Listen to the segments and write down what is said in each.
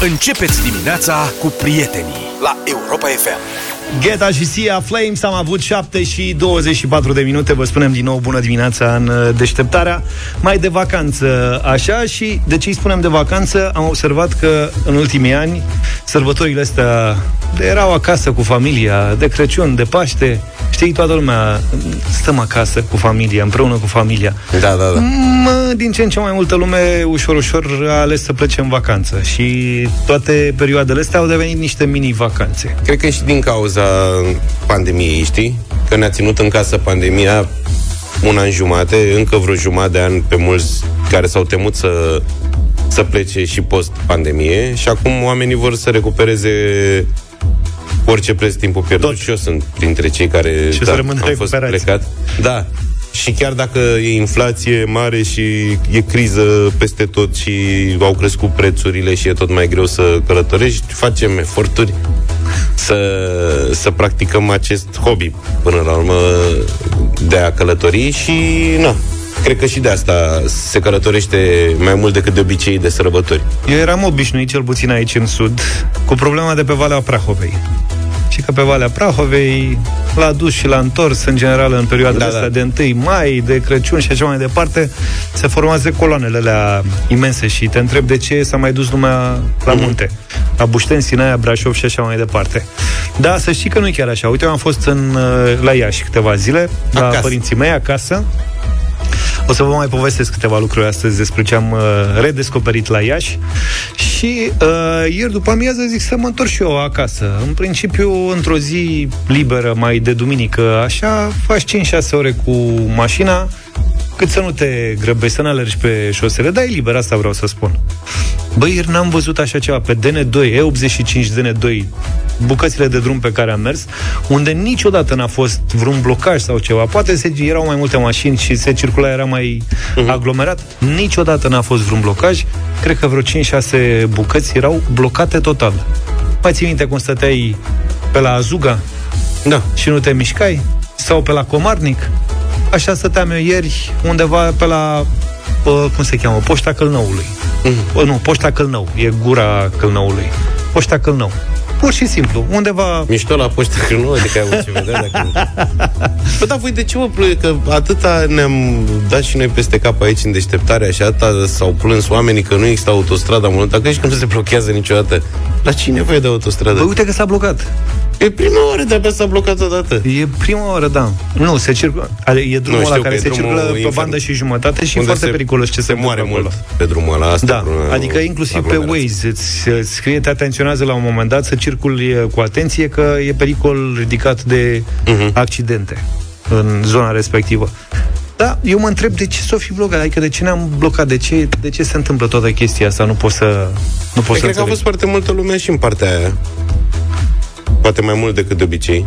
Începeți dimineața cu prietenii la Europa FM. Gheta și Sia Flames Am avut 7 și 24 de minute. Vă spunem din nou bună dimineața în uh, deșteptarea. Mai de vacanță așa Și de ce îi spunem de vacanță? Am observat că în ultimii ani Sărbătorile astea erau acasă cu familia De Crăciun, de Paște Știi, toată lumea stăm acasă cu familia, împreună cu familia. Da, da, da. Mă, din ce în ce mai multă lume, ușor, ușor, a ales să plece în vacanță. Și toate perioadele astea au devenit niște mini-vacanțe. Cred că și din cauza pandemiei, știi? Că ne-a ținut în casă pandemia un an jumate, încă vreo jumătate de an pe mulți care s-au temut să, să plece și post-pandemie și acum oamenii vor să recupereze orice preț timpul pierdut Tot. și eu sunt printre cei care și da, să am fost plecat. Da, și chiar dacă e inflație mare și e criză peste tot și au crescut prețurile și e tot mai greu să călătorești, facem eforturi să, să practicăm acest hobby până la urmă de a călători și na, cred că și de asta se călătorește mai mult decât de obicei de sărbători. Eu eram obișnuit, cel puțin aici în sud, cu problema de pe Valea Prahovei și că pe Valea Prahovei l-a dus și l-a întors, în general, în perioada da, asta da. de 1 mai, de Crăciun și așa mai departe, se formează coloanele alea imense și te întreb de ce s-a mai dus lumea la mm-hmm. munte. La Bușteni, Sinaia, Brașov și așa mai departe. Da, să știi că nu e chiar așa. Uite, eu am fost în, uh, la Iași câteva zile, acasă. la părinții mei acasă, o să vă mai povestesc câteva lucruri astăzi despre ce am uh, redescoperit la Iași și uh, ieri după amiază zic să mă întorc și eu acasă. În principiu, într-o zi liberă, mai de duminică, așa, faci 5-6 ore cu mașina, cât să nu te grăbești, să nu alergi pe șosele, dar e liber, asta vreau să spun. Băi, ieri n-am văzut așa ceva pe DN2, E85 DN2, bucățile de drum pe care am mers, unde niciodată n-a fost vreun blocaj sau ceva. Poate se erau mai multe mașini și se circula, era mai uh-huh. aglomerat. Niciodată n-a fost vreun blocaj. Cred că vreo 5-6 bucăți erau blocate total. Mai ții minte cum stăteai pe la Azuga? Da. Și nu te mișcai? Sau pe la Comarnic? Așa stăteam eu ieri undeva pe la cum se cheamă, Poșta Călnăului. Mm-hmm. Nu, Poșta Călnău, e gura Călnăului. Poșta Călnău. Pur și simplu, undeva... Mișto la poștă că nu, adică ai avut ce vedea dacă... Păi da, voi de ce vă plânge? Că atâta ne-am dat și noi peste cap aici în deșteptare, așa atâta s-au plâns oamenii că nu există autostradă mult, dacă și că nu se blochează niciodată. La cine nevoie de autostradă? Păi uite că s-a blocat. E prima oară de-abia s-a blocat odată. E prima oară, da. Nu, se circulă. E drumul ăla care se circulă pe o bandă și jumătate și e foarte se, periculos ce se, se moare mult pe drumul ăla. Asta da, adică inclusiv pe Waze îți, îți scrie, te atenționează la un moment dat să circuli cu atenție că e pericol ridicat de uh-huh. accidente în zona respectivă. Da, eu mă întreb de ce s-o fi blocat, adică de ce ne-am blocat, de ce, de ce se întâmplă toată chestia asta, nu pot să nu pot păi să cred că a fost foarte multă lume și în partea aia. Poate mai mult decât de obicei.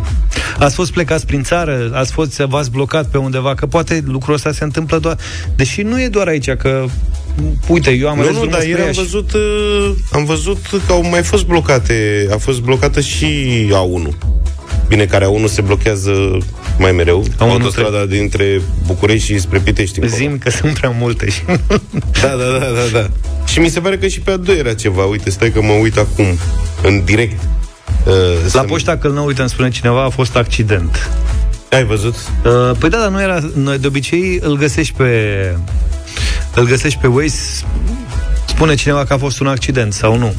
Ați fost plecați prin țară, ați fost, v-ați blocat pe undeva, că poate lucrul ăsta se întâmplă doar... Deși nu e doar aici, că Uite, eu am nu, nu, dar ieri am văzut, uh, am văzut că au mai fost blocate, a fost blocată și A1. Bine, care A1 se blochează mai mereu, A1 autostrada trebuie. dintre București și spre Pitești. Zim că sunt prea multe. da, da, da, da, da. Și mi se pare că și pe A2 era ceva. Uite, stai că mă uit acum, în direct. Uh, La poșta Călnău, uite, îmi spune cineva, a fost accident. Ai văzut? Uh, păi da, dar nu era... Noi de obicei îl găsești pe... Îl găsești pe Waze, spune cineva că a fost un accident sau nu.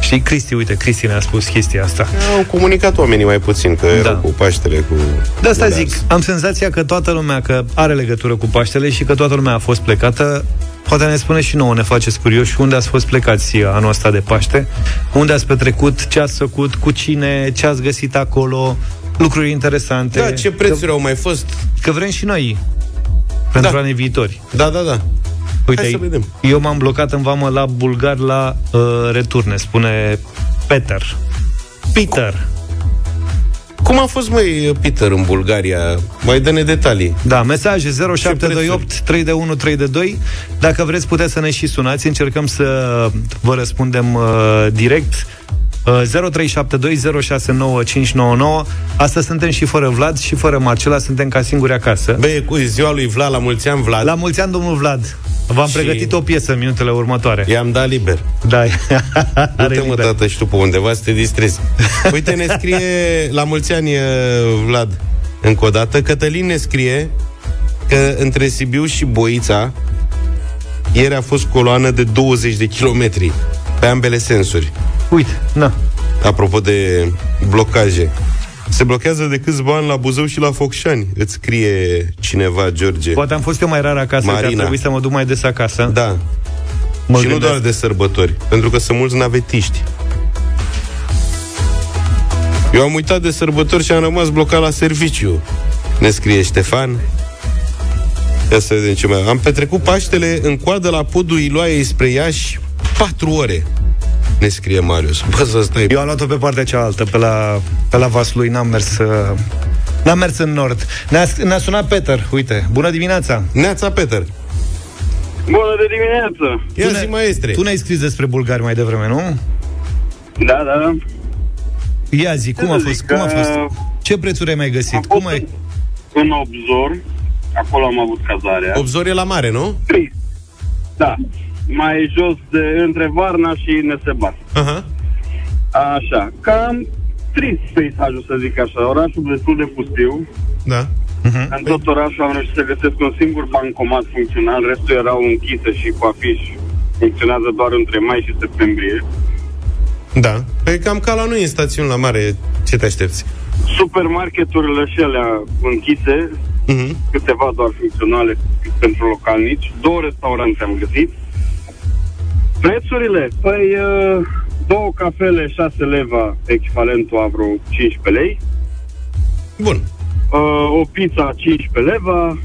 Știi, Cristi, uite, Cristi ne-a spus chestia asta. Au comunicat oamenii mai puțin, că da. erau cu Paștele, cu... De asta zic, am senzația că toată lumea, că are legătură cu Paștele și că toată lumea a fost plecată, Poate ne spune și nouă, ne faceți curioși, unde ați fost plecați anul ăsta de Paște, unde ați petrecut, ce ați făcut, cu cine, ce ați găsit acolo, lucruri interesante. Da, ce prețuri că, au mai fost. Că vrem și noi pentru da. anii viitori. Da, da, da. Uite, Hai să vedem. eu m-am blocat în vamă la bulgar la uh, returne, spune Peter. Peter. Cum a fost, mai Peter, în Bulgaria? Mai dă-ne detalii. Da, mesaje 0728 3 de 1 3 de 2. Dacă vreți, puteți să ne și sunați. Încercăm să vă răspundem uh, direct. 0372069599 uh, Astăzi suntem și fără Vlad și fără Marcela Suntem ca singuri acasă Băi, cu ziua lui Vlad, la mulți ani Vlad La mulți ani, domnul Vlad V-am și... pregătit o piesă în minutele următoare. I-am dat liber. Da, Du-te, mă, tată, și tu pe undeva să te distrezi. Uite, ne scrie la mulți ani, Vlad, încă o dată. Cătălin ne scrie că între Sibiu și Boița ieri a fost coloană de 20 de kilometri pe ambele sensuri. Uite, na. Apropo de blocaje. Se blochează de câțiva ani la Buzău și la Focșani. Îți scrie cineva, George. Poate am fost eu mai rar acasă, Marina. că ar trebui să mă duc mai des acasă. Da. Mă și gândesc. nu doar de sărbători, pentru că sunt mulți navetiști. Eu am uitat de sărbători și am rămas blocat la serviciu. Ne scrie Ștefan. Ia să vedem ce mai... Am petrecut Paștele în coadă la podul Iloaiei spre Iași 4 ore ne scrie Marius. Bă, să stai. Eu am luat-o pe partea cealaltă, pe la, pe la Vaslui, n-am mers... Uh, n-am mers în nord. Ne-a, ne-a sunat Peter, uite. Bună dimineața! Neața, Peter! Bună de dimineață! Ia tu zi, maestre! Tu ne-ai scris despre bulgari mai devreme, nu? Da, da. Ia zi, cum a fost? Cum a fost? Ce prețuri ai mai găsit? Cum ai... În Obzor, acolo am avut cazarea. Obzor e la mare, nu? Da mai jos de între Varna și Nesebat. Uh-huh. Așa, cam trist peisajul, să zic așa. Orașul destul de pustiu. Da. Uh-huh. În tot orașul am reușit să găsesc un singur bancomat funcțional, restul erau închise și cu afiș. Funcționează doar între mai și septembrie. Da. Păi cam ca la noi în stațiuni la mare, ce te aștepți? Supermarketurile și alea închise, uh-huh. câteva doar funcționale pentru localnici, două restaurante am găsit, Prețurile? Păi, uh, două cafele, 6 leva, echivalentul a vreo 15 lei. Bun. Uh, o pizza, 15 leva.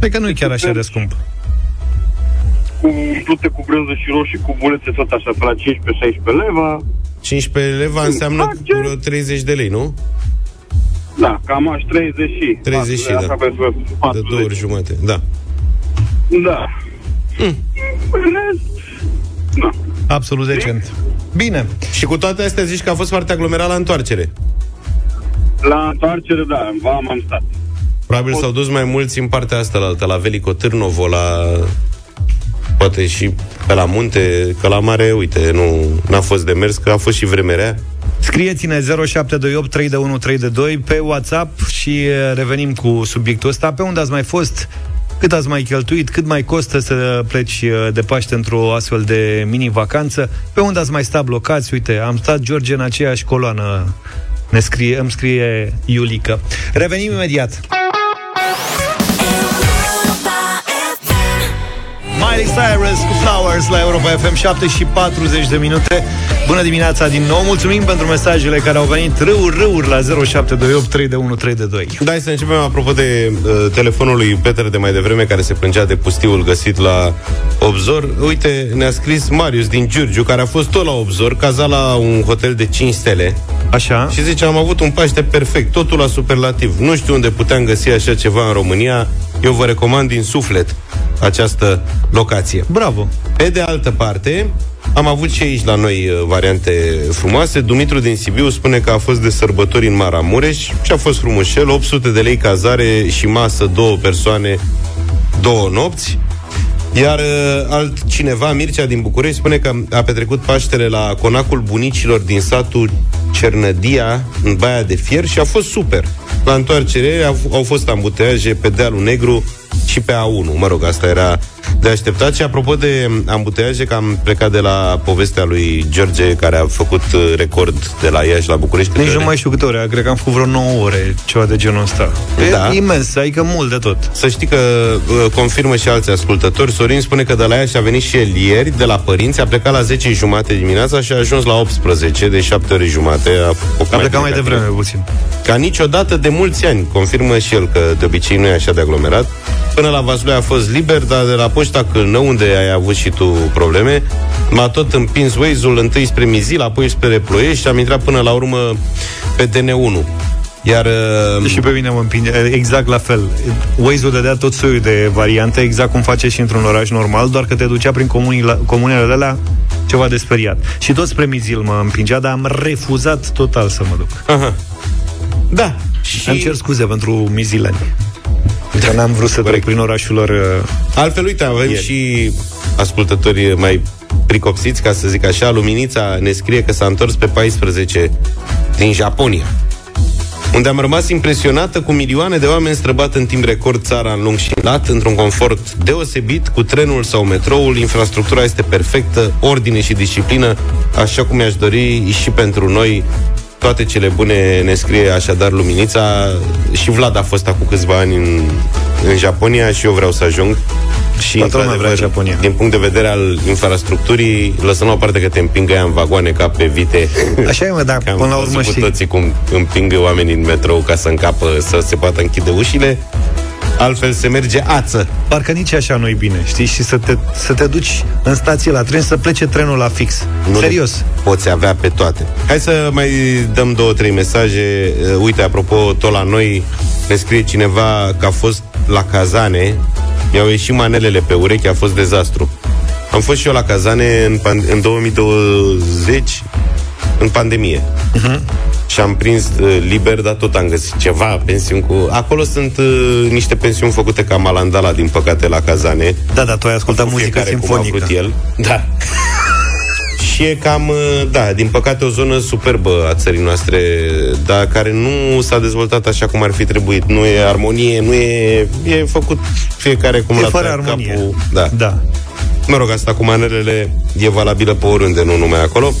Păi că nu e chiar așa de scump. Cu umplute cu brânză și roșii, cu bulețe, tot așa, pe la 15-16 leva. 15 leva înseamnă vreo 30 de lei, nu? Da, cam aș 30 și. 30 și, da. De două ori jumate, da. Da. Mm. Da. Absolut decent. Bine. Și cu toate astea zici că a fost foarte aglomerat la întoarcere. La întoarcere, da, în vam am stat. Probabil s-au dus mai mulți în partea asta, la, la Velico Târnovo, la poate și pe la munte, că la mare, uite, nu n-a fost de mers, că a fost și vremerea. Scrieți-ne 0728 321 pe WhatsApp și revenim cu subiectul ăsta. Pe unde ați mai fost? Cât ați mai cheltuit, cât mai costă să pleci uh, de Paște într-o astfel de mini-vacanță, pe unde ați mai stat blocați, uite, am stat George în aceeași coloană, ne scrie, îmi scrie Iulică. Revenim imediat. Miley Cyrus cu Flowers la Europa FM 7 și 40 de minute. Bună dimineața din nou. Mulțumim pentru mesajele care au venit râuri, râuri la 0728 3 de 1 3 de 2. Da, să începem apropo de uh, telefonul lui Peter de mai devreme care se plângea de pustiul găsit la Obzor. Uite, ne-a scris Marius din Giurgiu, care a fost tot la Obzor, caza la un hotel de 5 stele. Așa. Și zice, am avut un Paște perfect, totul la superlativ. Nu știu unde puteam găsi așa ceva în România. Eu vă recomand din suflet această locație. Bravo! Pe de altă parte, am avut și aici la noi uh, variante frumoase. Dumitru din Sibiu spune că a fost de sărbători în Maramureș și a fost frumușel, 800 de lei cazare și masă, două persoane, două nopți. Iar uh, altcineva, Mircea din București, spune că a petrecut Paștele la conacul bunicilor din satul Cernădia, în Baia de Fier și a fost super. La întoarcere au, au fost ambuteaje pe dealul negru și pe A1. Mă rog, asta era de așteptat. Și apropo de ambuteaje, că am plecat de la povestea lui George, care a făcut uh, record de la Iași la București. Nici nu mai știu câte ore, cred că am făcut vreo 9 ore, ceva de genul ăsta. Da. E imens, adică mult de tot. Să știi că uh, confirmă și alți ascultători. Sorin spune că de la Iași a venit și el ieri, de la părinți, a plecat la 10 jumate dimineața și a ajuns la 18, de 7 ore jumate. A, a mai plecat mai devreme, puțin. Ca niciodată de mulți ani, confirmă și el că de obicei nu e așa de aglomerat. Până la Vaslui a fost liber, dar de la Poșta Cârnă, unde ai avut și tu probleme, m-a tot împins Waze-ul întâi spre Mizil, apoi spre Ploiești și am intrat până la urmă pe DN1. Iar... Uh, și pe mine mă împinge exact la fel. Waze-ul dădea tot soiul de variante, exact cum face și într-un oraș normal, doar că te ducea prin comunele alea ceva de speriat. Și tot spre Mizil mă împingea, dar am refuzat total să mă duc. Aha. Da. Și... Îmi cer scuze pentru mizileni. Că n-am vrut să trec prin orașul lor. uh, Altfel, uite, avem Ieri. și ascultători mai pricopsiți, ca să zic așa. Luminița ne scrie că s-a întors pe 14 din Japonia unde am rămas impresionată cu milioane de oameni străbat în timp record țara în lung și în lat, într-un confort deosebit, cu trenul sau metroul, infrastructura este perfectă, ordine și disciplină, așa cum mi-aș dori și pentru noi toate cele bune ne scrie așadar Luminița și Vlad a fost acum câțiva ani în, în Japonia și eu vreau să ajung și Toată lumea vrea într-adevăr, Japonia. din punct de vedere al infrastructurii, lăsăm la o parte că te împingă ea în vagoane ca pe vite. Așa e, mă, dar Că am până la văzut urmă cu știi. toții cum împing oamenii în metrou ca să încapă, să se poată închide ușile. Altfel se merge ață. Parcă nici așa nu-i bine, știi? Și să te, să te duci în stație la tren, să plece trenul la fix. Nu Serios. le poți avea pe toate. Hai să mai dăm două, trei mesaje. Uh, Uite, apropo, tot la noi ne scrie cineva că a fost la Cazane, mi-au ieșit manelele pe urechi, a fost dezastru. Am fost și eu la Cazane în, pan- în 2020, în pandemie. Mhm. Și am prins uh, liber, dar tot am găsit ceva, pensiuni cu... Acolo sunt uh, niște pensiuni făcute ca Malandala, din păcate, la Cazane. Da, da, tu ai ascultat Cu muzică fiecare cum a simfonică. vrut el. Da. Și e cam, uh, da, din păcate o zonă superbă a țării noastre, dar care nu s-a dezvoltat așa cum ar fi trebuit. Nu e armonie, nu e... E făcut fiecare cum E l-a fără tăiat armonie. Capul. Da. Da. Mă rog, asta cu manelele e valabilă pe oriunde, nu numai acolo.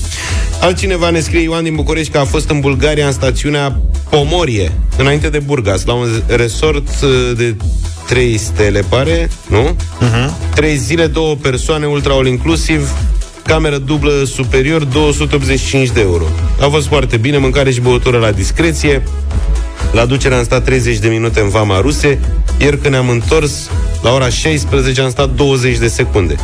Altcineva ne scrie Ioan din București că a fost în Bulgaria în stațiunea Pomorie, înainte de Burgas, la un resort uh, de 3 stele, pare, nu? Uh-huh. 3 zile, două persoane, ultra all inclusiv, cameră dublă superior, 285 de euro. A fost foarte bine, mâncare și băutură la discreție. La ducere am stat 30 de minute în vama ruse, iar când ne-am întors, la ora 16 am stat 20 de secunde.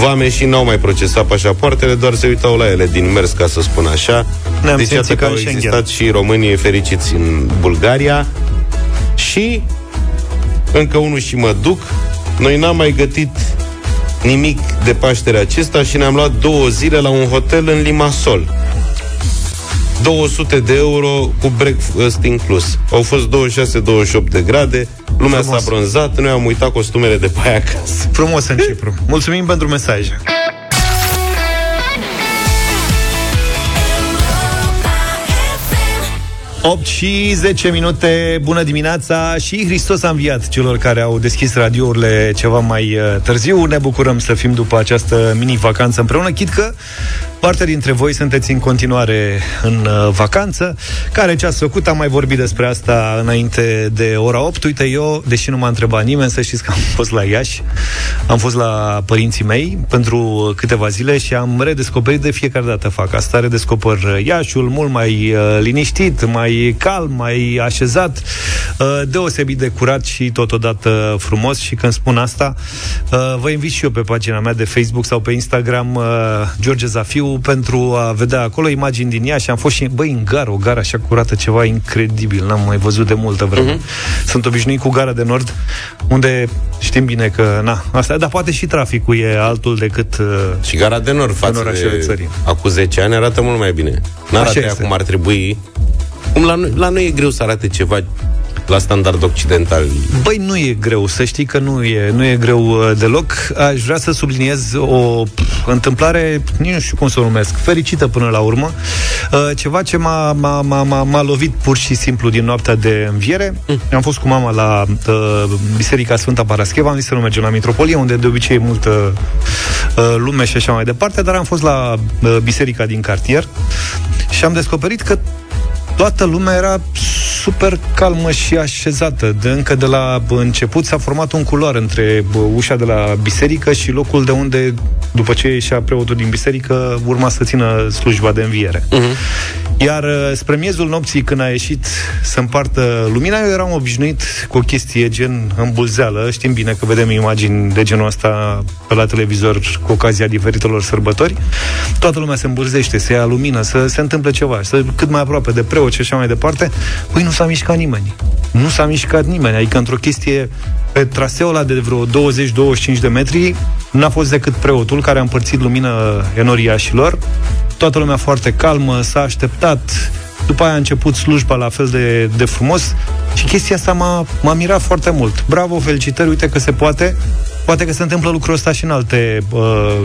Vame și n-au mai procesat pașapoartele, doar se uitau la ele din mers, ca să spun așa. Ne-am deci simțit iată ca că în au Schengen. existat și românii fericiți în Bulgaria. Și încă unul și mă duc. Noi n-am mai gătit nimic de Paștere acesta și ne-am luat două zile la un hotel în Limassol. 200 de euro cu breakfast inclus. Au fost 26-28 de grade, lumea Frumos. s-a bronzat, noi am uitat costumele de paie acasă. Frumos în Cipru. Mulțumim pentru mesaje. FM. 8 și 10 minute, bună dimineața și Hristos a înviat celor care au deschis radiourile ceva mai uh, târziu. Ne bucurăm să fim după această mini-vacanță împreună, chit că parte dintre voi sunteți în continuare în uh, vacanță. Care ce ați făcut? Am mai vorbit despre asta înainte de ora 8. Uite, eu, deși nu m-a întrebat nimeni, să știți că am fost la Iași, am fost la părinții mei pentru câteva zile și am redescoperit de fiecare dată fac asta, redescoper Iașiul mult mai uh, liniștit, mai calm, mai așezat, uh, deosebit de curat și totodată frumos și când spun asta, uh, vă invit și eu pe pagina mea de Facebook sau pe Instagram uh, George Zafiu pentru a vedea acolo imagini din Iași. Am fost și, băi, în gară, o gară așa curată, ceva incredibil, n-am mai văzut de multă vreme. Uh-huh. Sunt obișnuit cu gara de nord, unde știm bine că, na, asta, dar poate și traficul e altul decât uh, Și Gara de Nord față orașele de țării. acum 10 ani arată mult mai bine. Așa N-arată ea este. cum ar trebui. Cum la noi, la noi e greu să arate ceva la standard occidental. Băi, nu e greu, să știi că nu e, nu e greu uh, deloc. Aș vrea să subliniez o pf, întâmplare, nici nu știu cum să o numesc, fericită până la urmă. Uh, Ceva ce m-a, m-a, m-a, m-a, m-a lovit pur și simplu din noaptea de înviere. Am fost cu mama la uh, Biserica Sfânta Parascheva, am zis să nu mergem la Mitropolie, unde de obicei e multă uh, lume și așa mai departe, dar am fost la uh, biserica din cartier și am descoperit că toată lumea era super calmă și așezată. De încă de la început s-a format un culoar între bă, ușa de la biserică și locul de unde, după ce ieșea preotul din biserică, urma să țină slujba de înviere. Uh-huh. Iar uh, spre miezul nopții, când a ieșit să împartă lumina, eu eram obișnuit cu o chestie gen îmbulzeală. Știm bine că vedem imagini de genul ăsta pe la televizor cu ocazia diferitelor sărbători. Toată lumea se îmbulzește, se ia lumină, să se întâmple ceva, să cât mai aproape de preot și așa mai departe. Păi nu s-a mișcat nimeni. Nu s-a mișcat nimeni. Adică într-o chestie pe traseul ăla de vreo 20-25 de metri n-a fost decât preotul care a împărțit lumină enoriașilor. Toată lumea foarte calmă, s-a așteptat după aia a început slujba la fel de, de frumos și chestia asta m-a, m-a mirat foarte mult. Bravo, felicitări, uite că se poate. Poate că se întâmplă lucrul ăsta și în alte uh,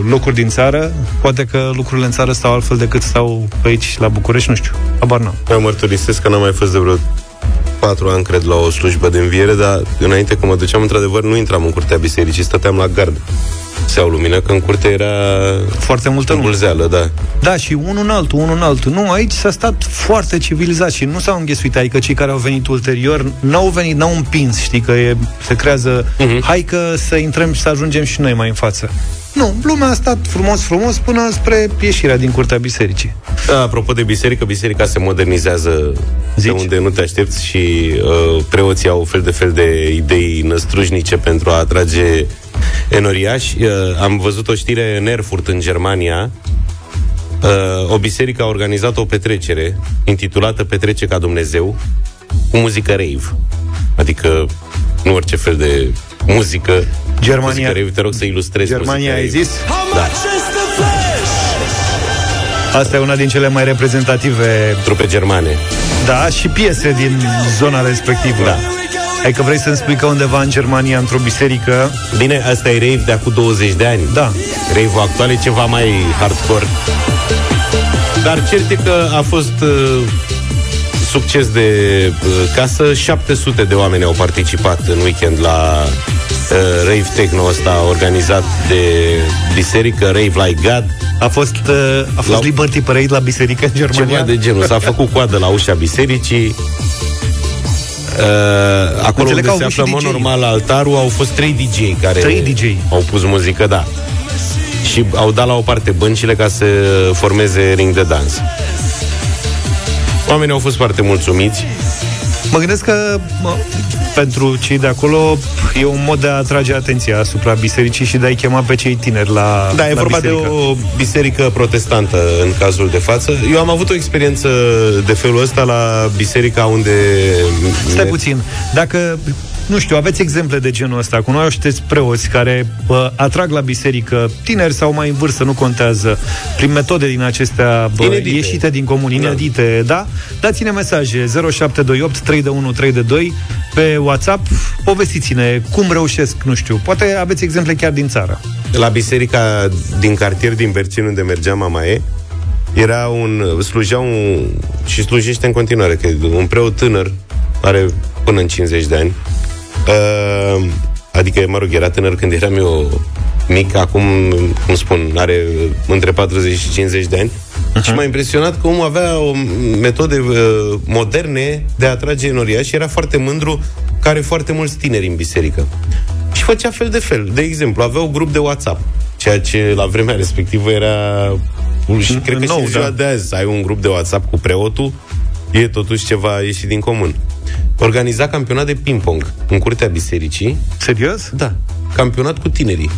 locuri din țară. Poate că lucrurile în țară stau altfel decât stau pe aici, la București, nu știu. Abar n-am. Eu mărturisesc că n-am mai fost de vreo patru ani, cred, la o slujbă de înviere, dar înainte că mă duceam, într-adevăr, nu intram în curtea bisericii, stăteam la gard se au lumină, că în curte era foarte multă mulzeală, da. Da, și unul în altul, unul în altul. Nu, aici s-a stat foarte civilizat și nu s-au înghesuit, adică cei care au venit ulterior n-au venit, n-au împins, știi, că e, se creează, uh-huh. hai că să intrăm și să ajungem și noi mai în față. Nu, lumea a stat frumos, frumos până spre ieșirea din curtea bisericii. Da, apropo de biserică, biserica se modernizează Zici? de unde nu te aștepți și uh, preoții au fel de fel de idei năstrușnice pentru a atrage enoriași. Uh, am văzut o știre în Erfurt, în Germania. Uh, o biserică a organizat o petrecere intitulată Petrece ca Dumnezeu cu muzică rave. Adică nu orice fel de muzică. Germania. Muzică rave. Te rog să ilustrezi Germania ai zis? Da. Asta e una din cele mai reprezentative trupe germane. Da, și piese din zona respectivă. Da. Hai că vrei să-mi spui că undeva în Germania, într-o biserică... Bine, asta e rave de acum 20 de ani. Da. Rave-ul actual e ceva mai hardcore. Dar cert e că a fost uh, succes de uh, casă. 700 de oameni au participat în weekend la uh, rave techno ăsta organizat de biserică, Rave Like God. A fost, uh, a fost la... Liberty Parade la biserică în Germania? Ceva de genul. S-a făcut coadă la ușa bisericii. Uh, acolo Înțeleg unde se află, în normal, altarul, au fost trei DJ care 3 DJ. au pus muzică, da. Și au dat la o parte băncile ca să formeze ring de dans. Oamenii au fost foarte mulțumiți. Mă gândesc că mă, pentru cei de acolo e un mod de a atrage atenția asupra bisericii și de a-i chema pe cei tineri la Da, e la vorba biserică. de o biserică protestantă în cazul de față. Eu am avut o experiență de felul ăsta la biserica unde... Stai puțin, dacă nu știu, aveți exemple de genul ăsta. Cunoașteți preoți care bă, atrag la biserică tineri sau mai în vârstă, nu contează, prin metode din acestea bă, Inedite. ieșite din comun, inedite, da? Dați-ne mesaje 0728 321 322 pe WhatsApp, povestiți-ne cum reușesc, nu știu, poate aveți exemple chiar din țară. La biserica din cartier din Bercin, unde mergea mama e, era un, slujea un, și slujește în continuare, că un preot tânăr, are până în 50 de ani, uh, adică, mă rog, era tânăr când eram eu mic, acum, cum spun, are între 40 și 50 de ani, uh-huh. și m-a impresionat că omul avea o metode uh, moderne de a atrage enoria și era foarte mândru că are foarte mulți tineri în biserică. Și făcea fel de fel. De exemplu, avea un grup de WhatsApp, ceea ce la vremea respectivă era și cred că Nou, și în ziua da. de azi să ai un grup de WhatsApp cu preotul, e totuși ceva ieșit din comun. Organiza campionat de ping-pong în curtea bisericii. Serios? Da, campionat cu tinerii.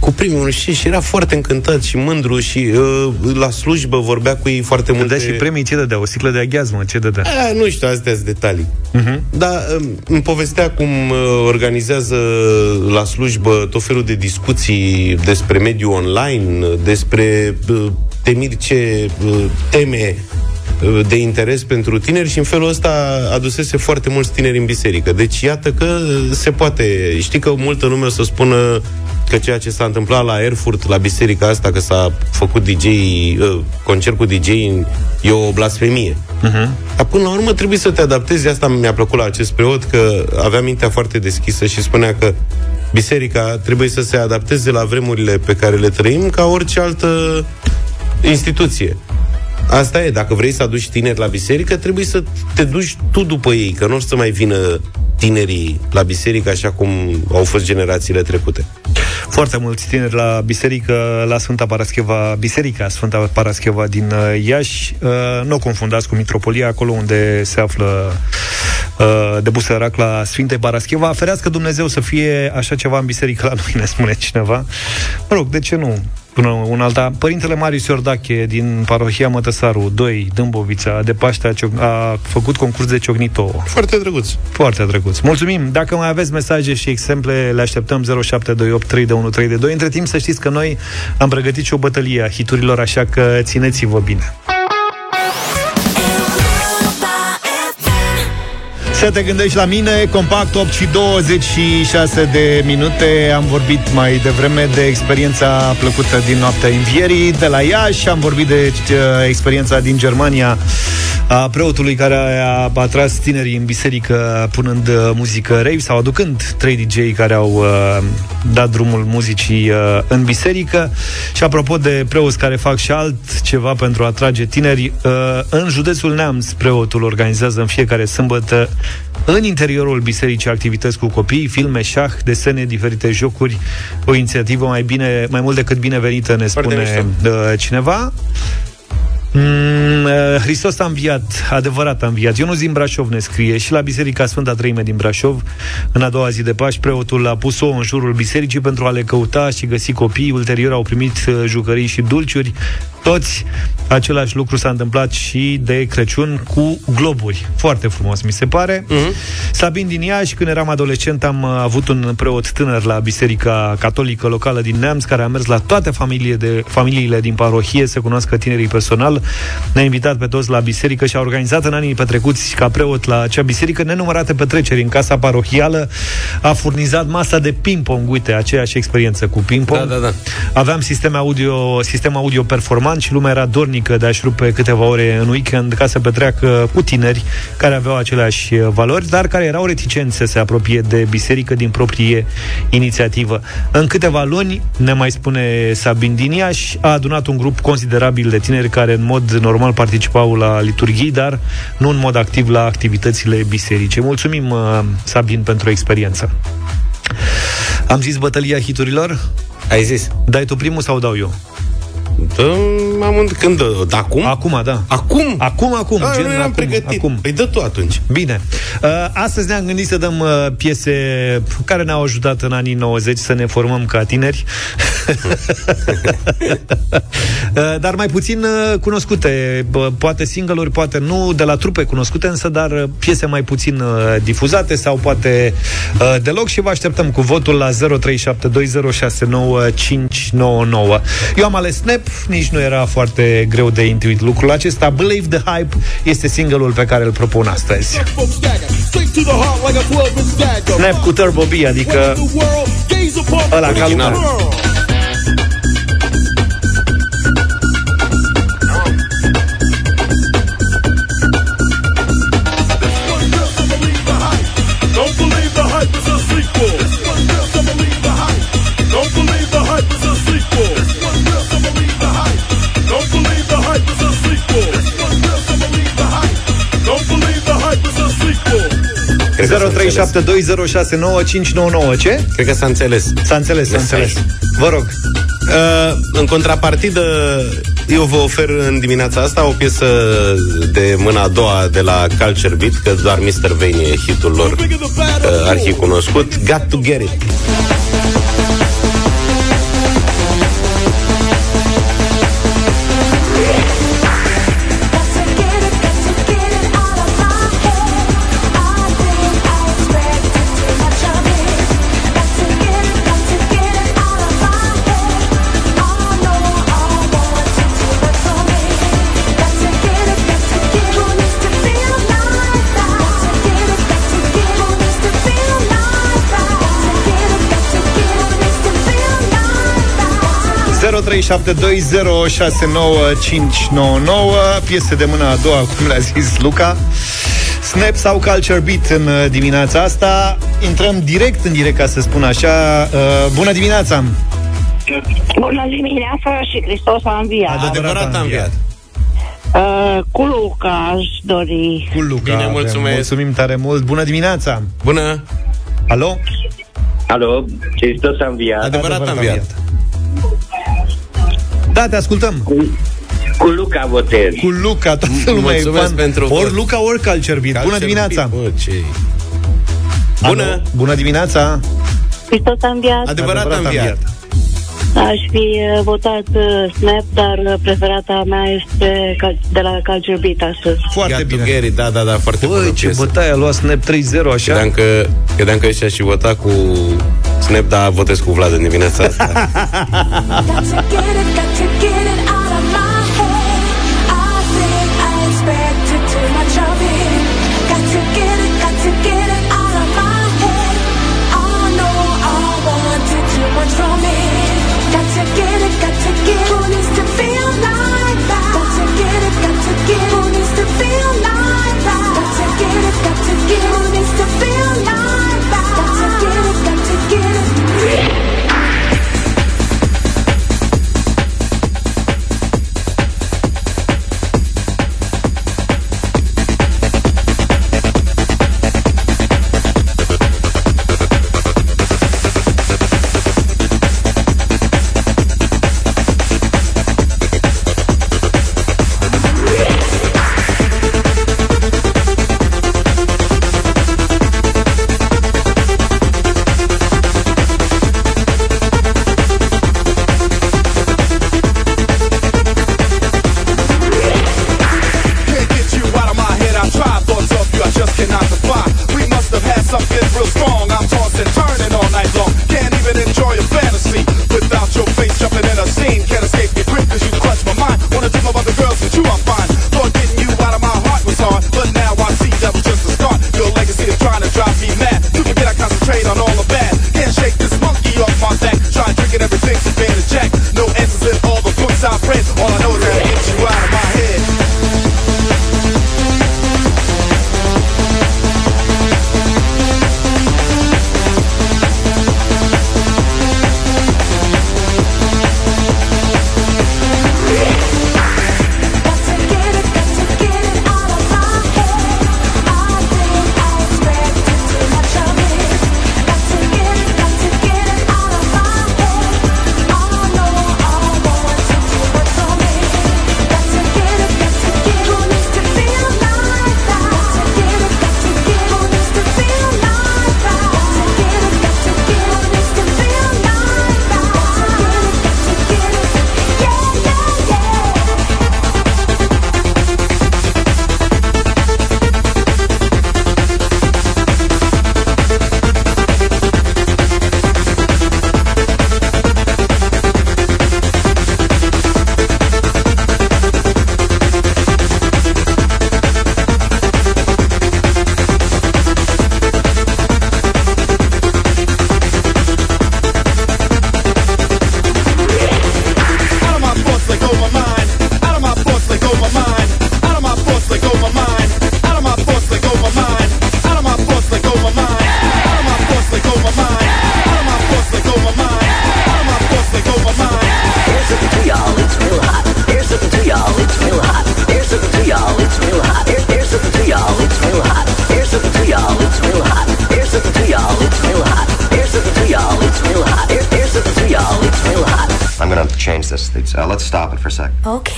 Cu primul și, și era foarte încântat și mândru și uh, la slujbă vorbea cu ei foarte Îl multe... dea și premii, ce dădea? O sticlă de aghiazmă, ce dădea? A, nu știu, astea sunt detalii. Uh-huh. Dar um, îmi povestea cum uh, organizează la slujbă tot felul de discuții despre mediul online, uh, despre uh, temiri ce uh, teme uh, de interes pentru tineri și în felul ăsta adusese foarte mulți tineri în biserică. Deci iată că se poate. Știi că multă lume o să spună că ceea ce s-a întâmplat la Erfurt, la biserica asta, că s-a făcut DJ, uh, concert cu DJ, e o blasfemie. Uh-huh. Dar până la urmă trebuie să te adaptezi. Asta mi-a plăcut la acest preot, că avea mintea foarte deschisă și spunea că biserica trebuie să se adapteze la vremurile pe care le trăim ca orice altă instituție. Asta e, dacă vrei să aduci tineri la biserică, trebuie să te duci tu după ei, că nu o să mai vină tinerii la biserică așa cum au fost generațiile trecute. Foarte mulți tineri la biserică, la Sfânta Parascheva, Biserica Sfânta Parascheva din uh, Iași. Uh, nu o confundați cu Mitropolia, acolo unde se află uh, de Busărac la Sfinte Parascheva. Ferească Dumnezeu să fie așa ceva în biserică la noi, ne spune cineva. Mă rog, de ce nu? Până un alta. Părintele Marius Iordache din parohia Mătăsaru 2, Dâmbovița, de Paște a, cioc- a făcut concurs de ciocnito. Foarte drăguț. Foarte drăguț. Mulțumim! Dacă mai aveți mesaje și exemple, le așteptăm 0728 32132. Între timp să știți că noi am pregătit și o bătălie a hiturilor, așa că țineți-vă bine. Să te gândești la mine, compact 8 și 26 de minute. Am vorbit mai devreme de experiența plăcută din noaptea învierii de la Iași, am vorbit de uh, experiența din Germania a preotului care a atras tinerii în biserică punând uh, muzică rave sau aducând trei DJ care au uh, dat drumul muzicii uh, în biserică. Și apropo de preoți care fac și alt ceva pentru a atrage tineri, uh, în județul Neamț preotul organizează în fiecare sâmbătă în interiorul bisericii activități cu copii, filme, șah, desene, diferite jocuri, o inițiativă mai bine, mai mult decât binevenită, ne spune uh, cineva. Mm, uh, Hristos a înviat, adevărat a înviat. Ionuț din Brașov ne scrie și la Biserica Sfânta Treime din Brașov, în a doua zi de Paști, preotul a pus-o în jurul bisericii pentru a le căuta și găsi copii. Ulterior au primit uh, jucării și dulciuri toți același lucru s-a întâmplat și de Crăciun cu globuri. Foarte frumos, mi se pare. Uh-huh. Sabin din Iași, când eram adolescent, am avut un preot tânăr la Biserica Catolică locală din Neamț, care a mers la toate familiile de, familiile din parohie să cunoască tinerii personal. Ne-a invitat pe toți la biserică și a organizat în anii petrecuți ca preot la acea biserică nenumărate petreceri în casa parohială. A furnizat masa de ping-pong, uite, aceeași experiență cu ping-pong. Da, da, da. Aveam sistem audio, sistem audio performant performant și lumea era dornică de a-și rupe câteva ore în weekend ca să petreacă cu tineri care aveau aceleași uh, valori, dar care erau reticenți să se apropie de biserică din proprie inițiativă. În câteva luni, ne mai spune Sabin Diniaș, a adunat un grup considerabil de tineri care în mod normal participau la liturghii, dar nu în mod activ la activitățile bisericii. Mulțumim, uh, Sabin, pentru experiență. Am zis bătălia hiturilor? Ai zis. Dai tu primul sau dau eu? Dă, am când dă? Da, acum? Acum, da. Acum? Acum, acum. A, gen, noi am acum, pregătit. Acum. Păi dă tu atunci. Bine. Uh, astăzi ne-am gândit să dăm uh, piese care ne-au ajutat în anii 90 să ne formăm ca tineri. uh, dar mai puțin uh, cunoscute. Uh, poate single poate nu de la trupe cunoscute, însă dar uh, piese mai puțin uh, difuzate sau poate uh, deloc și vă așteptăm cu votul la 0372069599. Eu am ales Snap, nici nu era foarte greu de intuit lucrul acesta. Believe the Hype este singleul pe care îl propun astăzi. Snap cu Turbo B, adică ăla ca lumea. 0372069599 Ce? Cred că s-a înțeles. S-a înțeles, s-a înțeles. Vă rog. Uh, în contrapartidă, eu vă ofer în dimineața asta o piesă de mâna a doua de la Culture Beat, că doar Mr. Vane e hitul lor uh, arhicunoscut. Got to get it. 0372069599 Piese de mână a doua, cum le-a zis Luca Snap sau Culture Beat în uh, dimineața asta Intrăm direct în direct, ca să spun așa uh, Bună dimineața! Bună dimineața și Hristos a înviat Adevărat a înviat Uh, cu Luca aș dori. Cu Luca. Bine, mulțumesc. Mulțumim tare mult. Bună dimineața. Bună. Alo? Alo, Hristos a înviat. Adevărat, Adevărat a înviat. Înviat. Da, te ascultăm. Cu, cu Luca votez. Cu Luca, toată lumea e fan. pentru Ori Luca, ori Culture Beat. Bună dimineața! Bă, ce... Bună! Alo, bună dimineața! Hristos a înviat. Adevărat, Adevărat a înviat. Aș fi uh, votat uh, Snap, dar uh, preferata mea este de la Culture Beat astăzi. Foarte Got bine. Gary, da, da, da, foarte Băi, bună ce piesă. bătaie a luat Snap 3-0, așa? Credeam că, credeam că ăștia și vota cu Snap, dar votez cu Vlad în dimineața asta. let's stop it for a sec. Okay,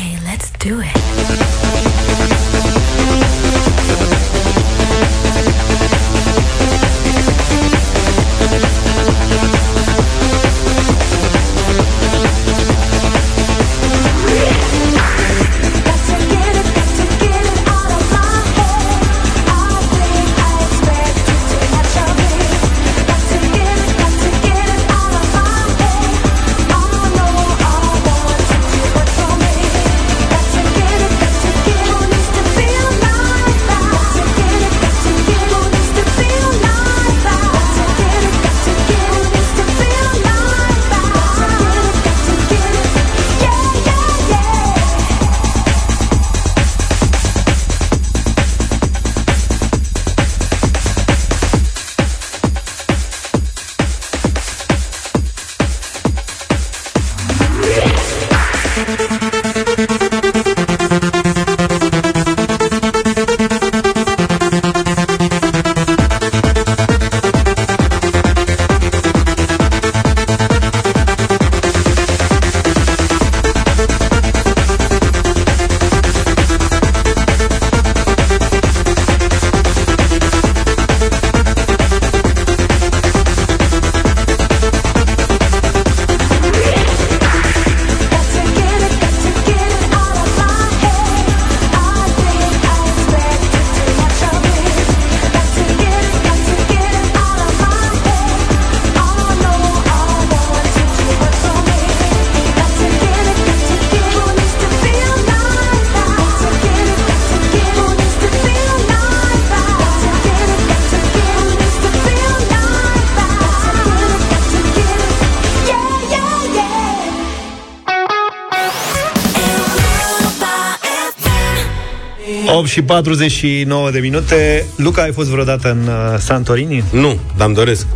și 49 de minute. Luca, ai fost vreodată în uh, Santorini? Nu, dar îmi doresc.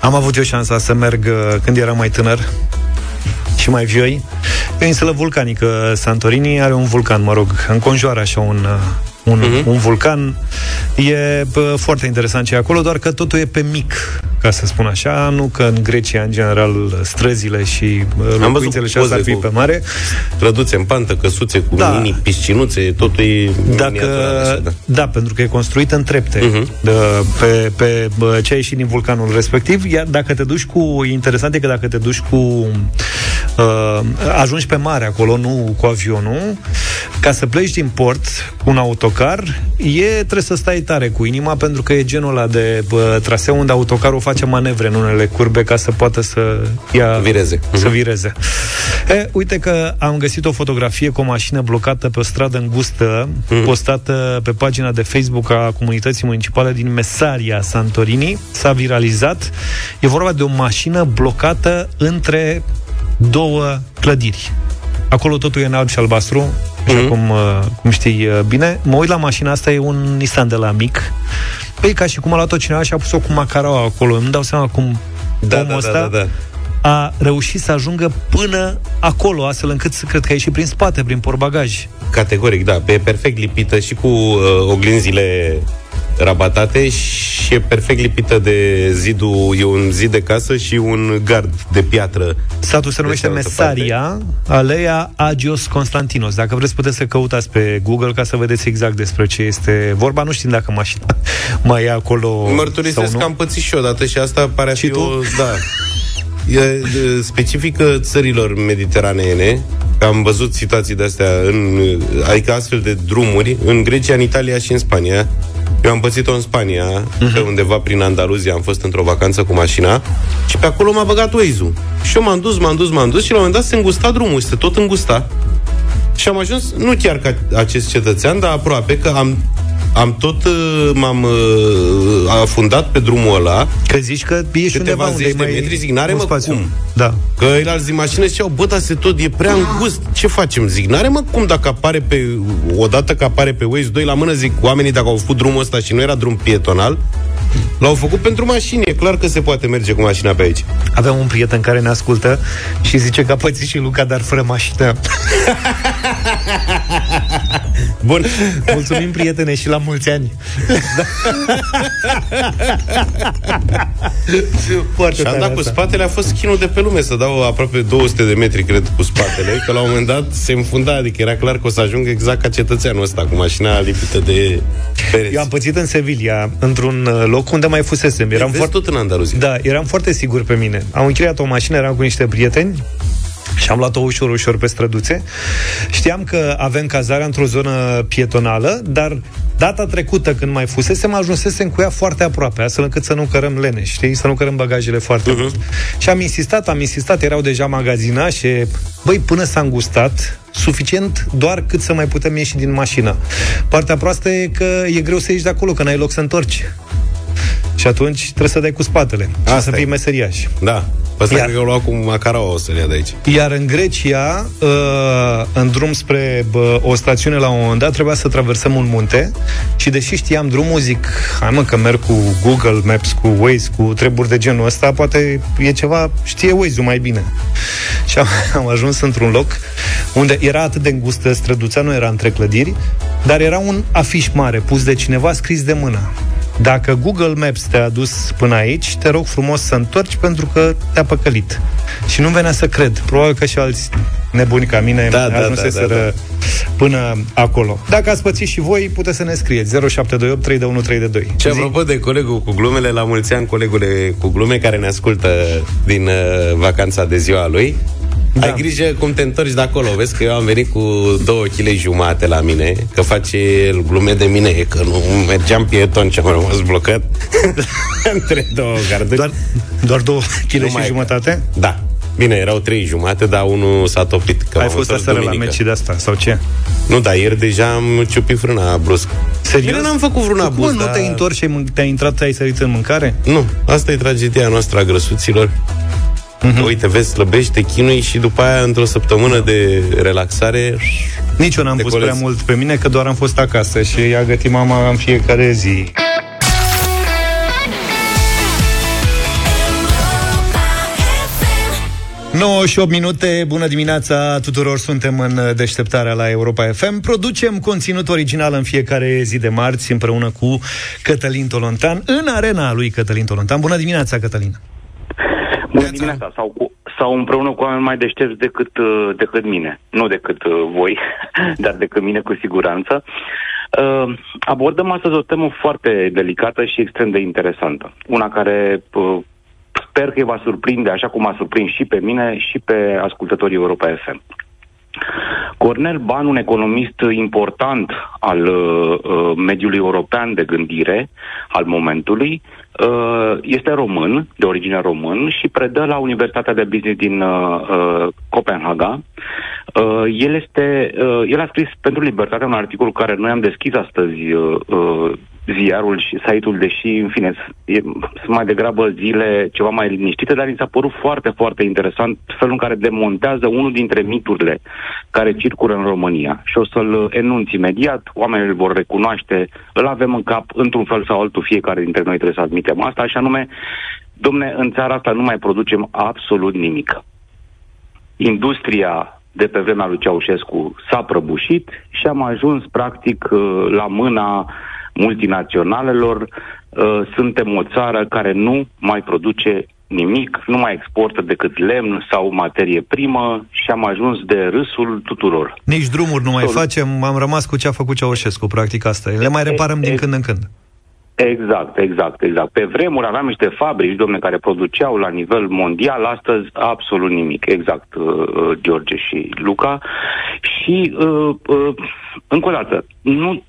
Am avut eu șansa să merg uh, când eram mai tânăr și mai vioi. E o insulă vulcanică, Santorini are un vulcan, mă rog, înconjoară așa un, uh, un, uh-huh. un vulcan. E bă, foarte interesant ce e acolo, doar că totul e pe mic, ca să spun așa, nu că în Grecia, în general, străzile și bă, locuințele și asta ar fi pe mare. Trăduțe în pantă, căsuțe cu Da. da. mini piscinuțe, totul e Dacă, miniatural așa, da. da, pentru că e construit în trepte Mhm. de, pe, pe bă, ce a ieșit din vulcanul respectiv. Iar dacă te duci cu... E interesant e că dacă te duci cu... Uh, ajungi pe mare acolo, nu cu avionul, ca să pleci din port cu un autocar, e, trebuie să stai tare cu inima, pentru că e genul ăla de bă, traseu unde autocarul face manevre în unele curbe ca să poată să ia... Vireze. Să vireze. E, uite că am găsit o fotografie cu o mașină blocată pe o stradă îngustă, Mhm. postată pe pagina de Facebook a comunității municipale din Mesaria, Santorini. S-a viralizat. E vorba de o mașină blocată între două clădiri. Acolo totul e în alb și albastru, așa Mhm. cum, uh, cum știi uh, bine. Mă uit la mașina asta, e un Nissan de la mic. Păi ca și cum a luat-o cineva și a pus-o cu macaraua acolo. Îmi dau seama cum Da, omul da, ăsta da, da, da. a reușit să ajungă până acolo, astfel încât să- cred că a ieșit prin spate, prin porbagaj. Categoric, da. E perfect lipită și cu uh, oglinzile rabatate și e perfect lipită de zidul, e un zid de casă și un gard de piatră. Satul se numește cealaltă Mesaria, Aleia Agios Constantinos. Dacă vreți, puteți să căutați pe Google ca să vedeți exact despre ce este vorba. Nu știm dacă mașina mai e acolo Mărturisesc sau că nu. am pățit și eu odată și asta pare a Și fi tu? o... Da. E e, specifică țărilor mediteraneene, că am văzut situații de-astea, în, adică astfel de drumuri, în Grecia, în Italia și în Spania. Eu am pățit-o în Spania, Mhm. pe undeva prin Andaluzia, am fost într-o vacanță cu mașina și pe acolo m-a băgat Waze-ul. Și eu m-am dus, m-am dus, m-am dus și la un moment dat se îngusta drumul, se tot îngusta. Și am ajuns, nu chiar ca acest cetățean, dar aproape, că am, am tot, uh, m-am uh, afundat pe drumul ăla, Că zici că ești câteva undeva unde zeci e de mai metri, zic, n-are un mă spațiu. cum. Da. Că el alți din mașină ziceau, bă, dar se tot, e prea îngust, ce facem? Zic, n-are mă cum dacă apare pe, odată că apare pe Waze, doi la mână, zic, oamenii dacă au făcut drumul ăsta și nu era drum pietonal, l-au făcut pentru mașini, e clar că se poate merge cu mașina pe aici. Aveam un prieten care ne ascultă și zice că a pățit și Luca, dar fără mașină. Bun. Mulțumim, prietene, și la mulți ani. Foarte Și am tare dat cu asta. spatele, a fost chinul de pe lume să dau aproape 200 de metri, cred, cu spatele, că la un moment dat se înfunda, adică era clar că o să ajung exact ca cetățeanul ăsta, cu mașina lipită de pereți. Eu am pățit în Sevilla, într-un uh, loc unde mai fusesem. Eram Vezi foarte... tot în Andaluzia. Da, eram foarte sigur pe mine. Am închiriat o mașină, eram cu niște prieteni și am luat-o ușor, ușor pe străduțe. Știam că avem cazarea într-o zonă pietonală, dar data trecută când mai fusesem, ajunsesem cu ea foarte aproape, astfel încât să nu cărăm lene, știi? Să nu cărăm bagajele foarte uh-huh. mult. Și am insistat, am insistat, erau deja magazinașe. Băi, până s-a îngustat, suficient doar cât să mai putem ieși din mașină. Partea proastă e că e greu să ieși de acolo, că n-ai loc să întorci. Și atunci trebuie să dai cu spatele. Asta și să e. fii meseriaș. Da. Ăsta Iar- cred că o luau cu macaraua o să-l ia de aici. Iar în Grecia, uh, în drum spre bă, o stațiune la un moment dat, trebuia să traversăm un munte și deși știam drumul, zic, hai mă că merg cu Google Maps, cu Waze, cu treburi de genul ăsta, poate e ceva, știe Waze-ul mai bine. Și am, am ajuns într-un loc unde era atât de îngustă străduța, nu era între clădiri, dar era un afiș mare pus de cineva scris de mână. Dacă Google Maps te-a dus până aici, te rog frumos să întorci pentru că te-a păcălit. Și nu venea să cred. Probabil că și alți nebuni ca mine Da, da, ajunseseră da, da, da. până acolo. Dacă ați pățit și voi, puteți să ne scrieți 0728 321 Și apropo de colegul cu glumele, la mulți ani colegule cu glume care ne ascultă din uh, vacanța de ziua lui. Da. Ai grijă cum te întorci de acolo. Vezi că eu am venit cu două kg jumate la mine, că face el glume de mine, că nu mergeam pieton și am rămas blocat între două garduri. Doar, doar două kg Nu și mai- jumătate? Da. Bine, erau trei jumate, dar unul s-a topit. Că Ai m-am fost întors aseară la duminică. meci de asta, sau ce? Nu, dar ieri deja am ciupit frâna brusc. Serios? Bine, n-am făcut vreun Cum, abuz, nu dar- te-ai întors și ai, mân- te-ai intrat, te-ai sărit în mâncare? Nu, asta e tragedia noastră a grăsuților. Mhm. Uite, vezi, slăbești, te chinui și după aia, într-o săptămână de relaxare, Nici eu n-am Te pus colegi. prea mult pe mine, că doar am fost acasă și a gătit mama în fiecare zi. ...9 și 8 minute, bună dimineața tuturor, suntem în deșteptarea la Europa FM. Producem conținut original în fiecare zi de marți împreună cu Cătălin Tolontan, în arena lui Cătălin Tolontan. Bună dimineața, Cătălin! Bună dimineața, sau, cu, sau împreună cu oameni mai deștepți decât, uh, decât mine. Nu decât uh, voi, dar decât mine cu siguranță. Uh, abordăm astăzi o temă foarte delicată și extrem de interesantă. Una care uh, sper că îi va surprinde, așa cum a surprins și pe mine și pe ascultătorii Europa FM. Cornel Ban, un economist important al uh, uh, mediului european de gândire al momentului, uh, este român, de origine român și predă la Universitatea de Business din uh, uh, Copenhaga. Uh, el, este, uh, el a scris pentru Libertate un articol care noi am deschis astăzi uh, uh, ziarul și site-ul, deși, în fine, e, sunt mai degrabă zile ceva mai liniștite, dar mi s-a părut foarte, foarte interesant felul în care demontează unul dintre miturile care circulă în România. Și o să-l enunț imediat, oamenii îl vor recunoaște, îl avem în cap, într-un fel sau altul, fiecare dintre noi trebuie să admitem asta, și anume, domne, în țara asta nu mai producem absolut nimic. Industria de pe vremea lui Ceaușescu s-a prăbușit și am ajuns practic uh, la mâna multinaționalelor. Uh, suntem o țară care nu mai produce nimic, nu mai exportă decât lemn sau materie primă și am ajuns de râsul tuturor. Nici drumuri nu mai facem, am rămas cu ce a făcut Ceaușescu, practic asta e. Le mai reparăm din când în când. Exact, exact, exact. Pe vremuri aveam niște fabrici, domne, care produceau la nivel mondial, astăzi absolut nimic. Exact, uh, uh George și Luca. Și, uh, uh, încă o dată, nu,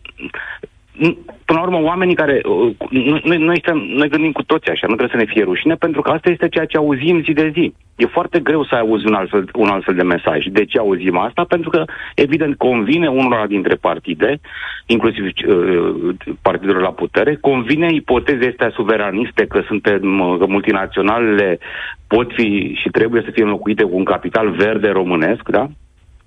până la urmă, oamenii care... Uh, noi, noi, stăm, noi gândim cu toți așa, nu trebuie să ne fie rușine, pentru că asta este ceea ce auzim zi de zi. E foarte greu să auzi un altfel, un altfel de mesaj. De ce auzim asta? Pentru că, evident, convine unora dintre partide, inclusiv uh, partidelor la putere, convine ipotezele astea suveraniste că suntem, uh, că multinaționalele pot fi și trebuie să fie înlocuite cu un capital verde românesc, da?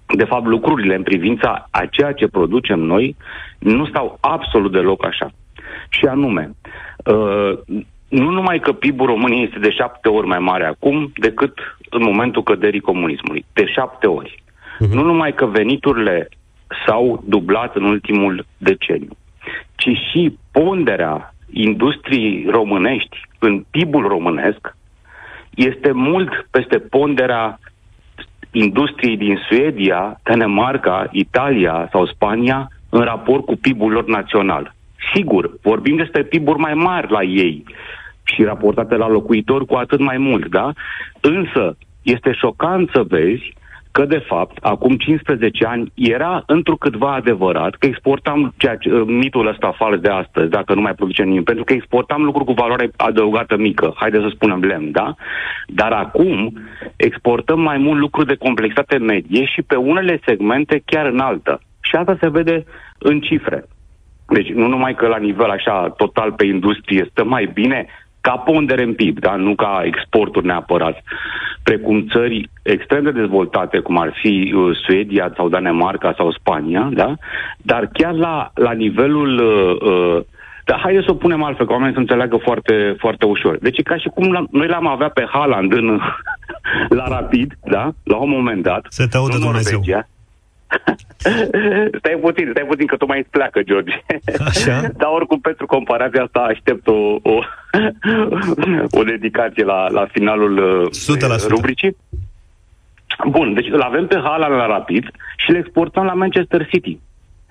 De fapt, lucrurile în privința a ceea ce producem noi nu stau absolut deloc așa. Și anume, uh, nu numai că PIB-ul României este de șapte ori mai mare acum decât în momentul căderii comunismului. De șapte ori. Uh-huh. Nu numai că veniturile s-au dublat în ultimul deceniu, ci și ponderea industriei românești în PIB-ul românesc este mult peste ponderea industriei din Suedia, Danemarca, Italia sau Spania în raport cu PIB-ul lor național. Sigur, vorbim despre PIB-uri mai mari la ei și raportate la locuitori cu atât mai mult, da? Însă, este șocant să vezi că, de fapt, acum 15 ani era întrucâtva adevărat că exportam ceea ce, uh, mitul ăsta fals de astăzi, dacă nu mai producem nimic, pentru că exportam lucruri cu valoare adăugată mică, haideți să spunem lemn, da? Dar acum exportăm mai mult lucruri de complexitate medie și pe unele segmente chiar înaltă. Și asta se vede în cifre. Deci nu numai că la nivel așa total pe industrie stă mai bine, ca pondere în PIB, da? nu ca exporturi neapărat, precum țări extrem de dezvoltate, cum ar fi uh, Suedia sau Danemarca sau Spania, da? dar chiar la, la nivelul... Uh, uh, dar haideți să o punem altfel, ca oamenii să înțeleagă foarte, foarte ușor. Deci ca și cum l- noi l-am avea pe Haaland în, la Rapid, da? La un moment dat. Se te audă Dumnezeu. Norvegia, stai puțin, stai puțin, că tu mai îți pleacă, George. Așa? Dar oricum, pentru comparația asta, aștept o, o, o dedicație la, la finalul 100%. rubricii. Bun, deci îl avem pe Haaland la Rapid și le exportăm la Manchester City.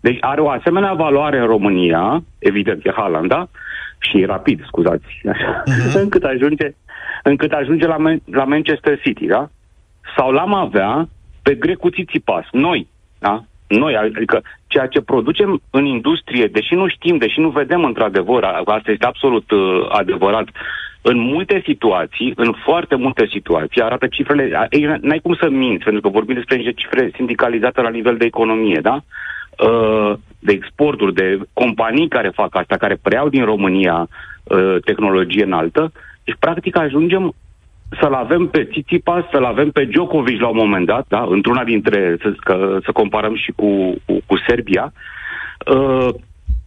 Deci are o asemenea valoare în România, evident, e Haaland, da? Și Rapid, scuzați, așa, uh-huh. încât ajunge, încât ajunge la, la Manchester City, da? Sau l-am avea pe Grecu Țițipas, noi, da? Noi, adică ceea ce producem în industrie, deși nu știm, deși nu vedem într-adevăr, asta este absolut uh, adevărat, în multe situații, în foarte multe situații, arată cifrele, ei, n-ai cum să minți, pentru că vorbim despre niște cifre sindicalizate la nivel de economie, da? Uh, de exporturi, de companii care fac asta, care preiau din România uh, tehnologie înaltă, deci practic ajungem să-l avem pe Tsitsipas, să-l avem pe Djokovic la un moment dat, da? într-una dintre, să, că, să comparăm și cu, cu, cu Serbia. Uh,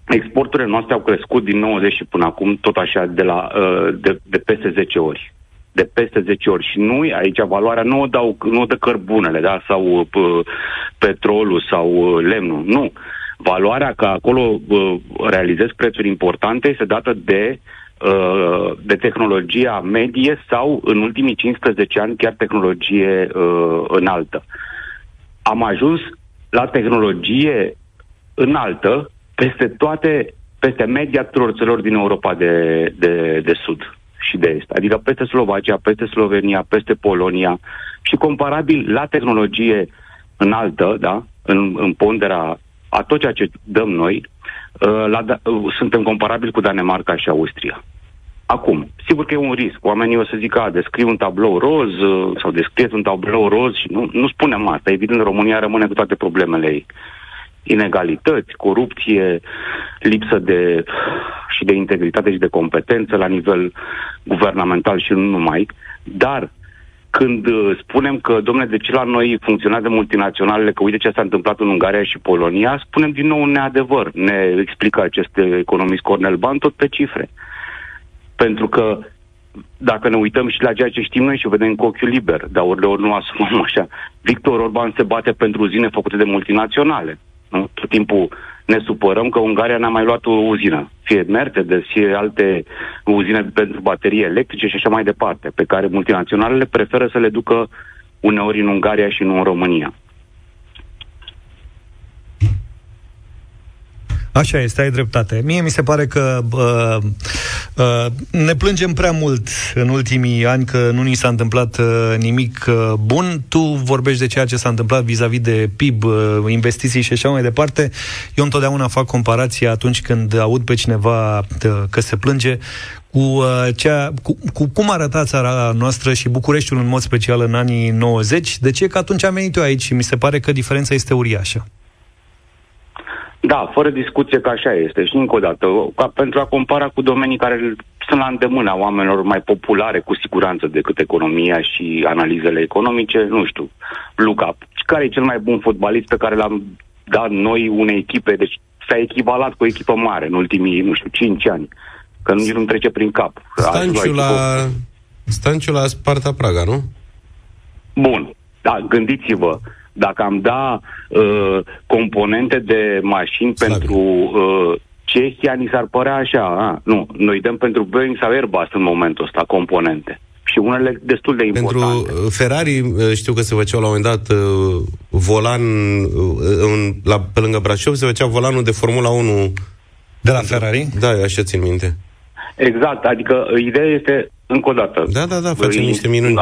exporturile noastre au crescut din 90 și până acum tot așa de, la, uh, de, de peste 10 ori. De peste 10 ori. Și nu, aici valoarea nu o dau, nu o dă cărbunele, da? sau uh, petrolul sau uh, lemnul. Nu. Valoarea că acolo uh, realizez prețuri importante este dată de uh, Uh, de tehnologia medie sau, în ultimii 15 ani, chiar tehnologie uh, înaltă. Am ajuns la tehnologie înaltă peste toate, peste media tuturor țărilor din Europa de, de, de Sud și de Est. Adică peste Slovacia, peste Slovenia, peste Polonia și comparabil la tehnologie înaltă, da, în, în ponderea a tot ceea ce dăm noi, Uh, la, da, uh, suntem comparabili cu Danemarca și Austria. Acum, sigur că e un risc. Oamenii o să zică, a, descriu un tablou roz uh, sau descrieți un tablou roz și nu, nu spunem asta. Evident, România rămâne cu toate problemele ei. Inegalități, corupție, lipsă de și de integritate și de competență la nivel guvernamental și nu numai, dar când uh, spunem că, domnule, de ce la noi funcționează multinaționalele, că uite ce s-a întâmplat în Ungaria și Polonia, spunem din nou un neadevăr. Ne explică acest economist Cornel Ban tot pe cifre. Pentru că dacă ne uităm și la ceea ce știm noi și o vedem cu ochiul liber, dar ori de ori nu asumăm așa, Victor Orban se bate pentru uzine făcute de multinaționale. Nu? Tot timpul ne supărăm că Ungaria n-a mai luat o uzină, fie Mercedes, fie alte uzine pentru baterii electrice și așa mai departe, pe care multinaționalele preferă să le ducă uneori în Ungaria și nu în România. Așa este, ai dreptate. Mie mi se pare că uh, uh, ne plângem prea mult în ultimii ani că nu ni s-a întâmplat uh, nimic uh, bun. Tu vorbești de ceea ce s-a întâmplat vis-a-vis de PIB, uh, investiții și așa mai departe. Eu întotdeauna fac comparație atunci când aud pe cineva uh, că se plânge cu, uh, cea, cu, cu cum arăta țara noastră și Bucureștiul în mod special în anii 90. De ce? Că atunci am venit eu aici și mi se pare că diferența este uriașă. Da, fără discuție că așa este. Și încă o dată, ca pentru a compara cu domenii care sunt la îndemâna oamenilor mai populare, cu siguranță, decât economia și analizele economice, nu știu, Luca, care e cel mai bun fotbalist pe care l-am dat noi unei echipe, deci s-a echivalat cu o echipă mare în ultimii, nu știu, 5 ani, că nici nu trece prin cap. Stanciu la, Stanciu la Sparta Praga, nu? Bun, da, gândiți-vă, dacă am da uh, componente de mașini Slavi. pentru uh, Cehia, ni s-ar părea așa. A, nu, noi dăm pentru Boeing sau Airbus în momentul ăsta componente. Și unele destul de Pentru importante. uh, Ferrari, uh, știu că se făceau la un moment dat uh, volan uh, în, la, pe lângă Brașov, se făcea volanul de Formula 1 De la Ferrari? Da, așa țin minte. Exact, adică uh, ideea este, încă o dată... Da, da, da, facem uh, niște minuni.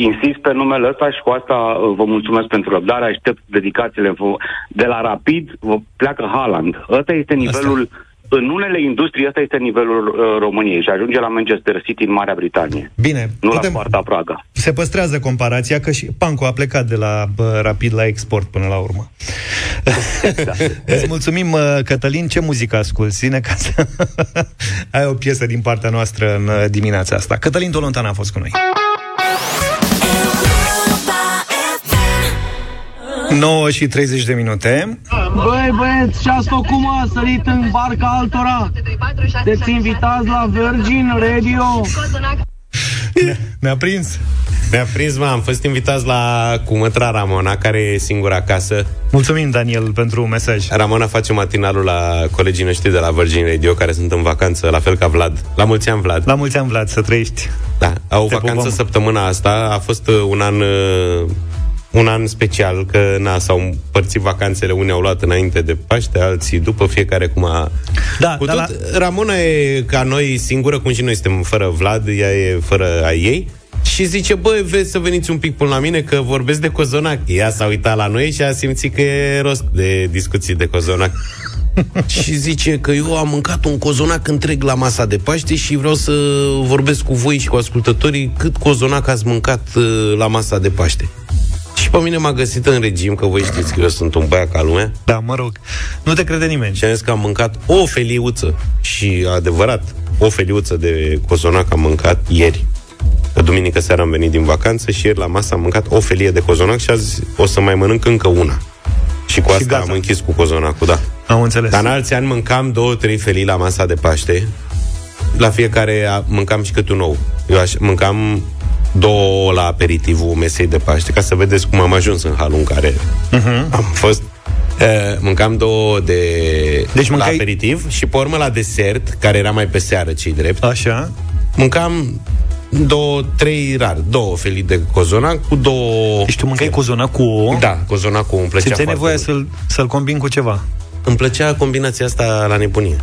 Da, Insist pe numele ăsta și cu asta uh, vă mulțumesc pentru răbdare, aștept dedicațiile. Vă- De la Rapid vă pleacă Haaland. Ăsta este nivelul... În unele industrii ăsta este nivelul uh, României și ajunge la Manchester City în Marea Britanie. Bine, Nu putem- la Sparta Praga. se păstrează comparația că și Panco a plecat de la bă, Rapid la export până la urmă. Îți mulțumim, uh, Cătălin. Ce muzică asculti? Zine ca să... Ai o piesă din partea noastră în uh, dimineața asta. Cătălin Tolontan a fost cu noi. 9 și 30 de minute. Băi, băieți, și ați făcut mă, a sărit în barca altora? Te-ți invitați la Virgin Radio? Ne-a prins. Ne-a prins, mă, am fost invitați la cu mătra Ramona, care e singura acasă. Mulțumim, Daniel, pentru mesaj. Ramona face matinalul la colegii noștri de la Virgin Radio, care sunt în vacanță, la fel ca Vlad. La mulți ani, Vlad. La mulți ani, Vlad, să trăiești. Da, au Te vacanță pupăm. săptămâna asta. A fost uh, un an uh, un an special, că na, s-au împărțit vacanțele, unii au luat înainte de Paște, alții după, fiecare cum a... Da, Cu dar tot, Ramona e ca noi singură, cum și noi suntem fără Vlad, ea e fără a ei. Și zice, băi, vezi să veniți un pic până la mine Că vorbesc de cozonac. Ea s-a uitat la noi și a simțit că e rost De discuții de cozonac. Și zice că eu am mâncat un cozonac întreg la masa de Paște Și vreau să vorbesc cu voi și cu ascultătorii Cât cozonac ați mâncat uh, la masa de Paște. Și pe mine m-a găsit în regim Că voi știți că eu sunt un băiat ca lumea Da, mă rog. Nu te crede nimeni. și am zis că am mâncat o feliuță Și adevărat, o feliuță de cozonac am mâncat ieri Că duminică seara am venit din vacanță Și ieri la masă am mâncat o felie de cozonac Și azi o să mai mănânc încă una Și cu Și asta gata. am închis cu cozonacul, da Am înțeles. Dar în alți ani mâncam două, trei felii la masa de Paște La fiecare a- mâncam și câte un ou Eu aș, mâncam două la aperitivul mesei de Paște Ca să vedeți cum am ajuns în halul în care Mhm. am fost Uh, mâncam două de Deci la mâncai- aperitiv și pe urmă la desert, care era mai pe seară, cei drept, Așa. mâncam două, trei rar, două felii de cozonac cu două... Deci tu mâncai cozonac cu ouă? Da, cozonacul îmi plăcea Simțeai foarte nevoia mult. să-l, să-l combin cu ceva. Îmi plăcea combinația asta la nebunie.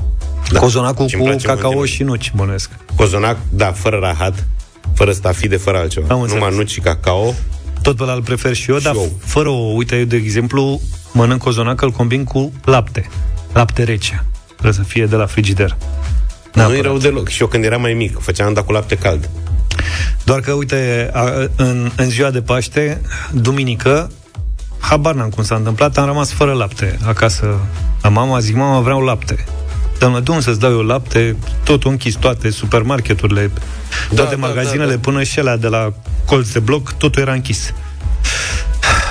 Da. Cozonacul Și îmi cu place mult cacao de și nuci, bănuiesc. Cozonac, da, fără rahat, fără stafide, fără altceva. Am înțeles. Numai nuci și cacao. Tot pe ăla îl prefer și eu, Și dar eu. fără o, uite, eu, de exemplu, mănânc cozonac, îl combin cu lapte. Lapte rece. Trebuie să fie de la frigider. Nu e Neapărat. rău deloc. Și eu când eram mai mic, făceam dat cu lapte cald. Doar că, uite, a, în, în ziua de Paște, duminică, habar n-am cum s-a întâmplat, am rămas fără lapte acasă la mama, zic, mama, vreau lapte. Doamne, de unde să-ți dau eu lapte? Totul închis, toate supermarketurile, toate da, magazinele, da, da. până și alea de la colț de bloc, totul era închis.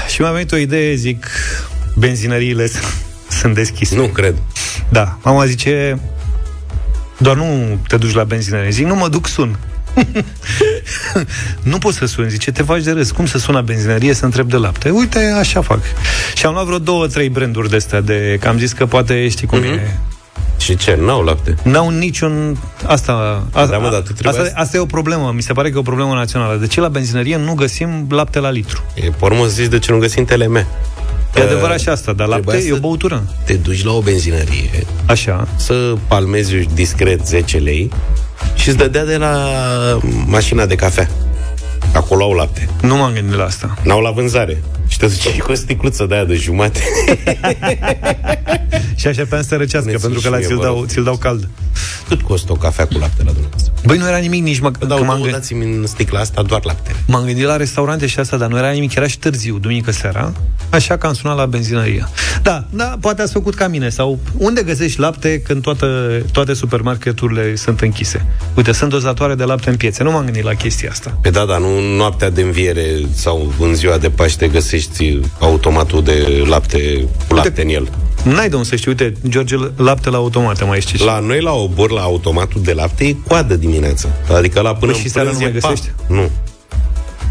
Și mi-a venit o idee, zic, benzinăriile s- sunt deschise. Nu cred. Da, mama zice, doar nu te duci la benzinărie. Zic, nu mă duc, sun. nu poți să suni, zice, te faci de râs. Cum să sun la benzinărie să întreb de lapte? Uite, așa fac. Și am luat vreo două, trei branduri de astea de... Că am zis că poate știi cum mm-hmm. e. Și ce? N-au lapte. N-au niciun... Asta, a, Da, mă, dar tu trebuie asta, să- asta e o problemă. Mi se pare că e o problemă națională. De ce la benzinărie nu găsim lapte la litru? E, pe urmă să zici de ce nu găsim TLM. E adevărat și asta, dar lapte trebuia e o să- băutură. Te duci la o benzinărie, Așa. să palmezi discret 10 lei și îți dădea de la mașina de cafea. Acolo au lapte. Nu m-am gândit la asta. N-au la vânzare. Și te duci cu o sticluță de aia de jumate. Și așa pe să răcească, Ne pentru că ții la și ți-l mie, vă dau, rog. ți-l dau cald. Cât costă o cafea cu lapte la dumneavoastră? Băi, nu era nimic nici mă, Dau că m-am, două, gândit, dați-mi în sticla asta doar laptele. m-am gândit la restaurante și asta, dar nu era nimic, era și târziu, duminică seara, așa că am sunat la benzinărie. Da, da, poate ați făcut ca mine, sau unde găsești lapte când toate, toate supermarketurile sunt închise? Uite, sunt dozatoare de lapte în piețe, nu m-am gândit la chestia asta. Pe da, dar nu noaptea de înviere sau în ziua de Paște găsești automatul de lapte cu lapte în el. N-ai de unde să știi, uite, George, lapte la automat, mai știi. La noi, la obor, la automatul de lapte, e coadă dimineața. Adică la până Păi și în seara prânz nu e mai pa. găsești? Nu.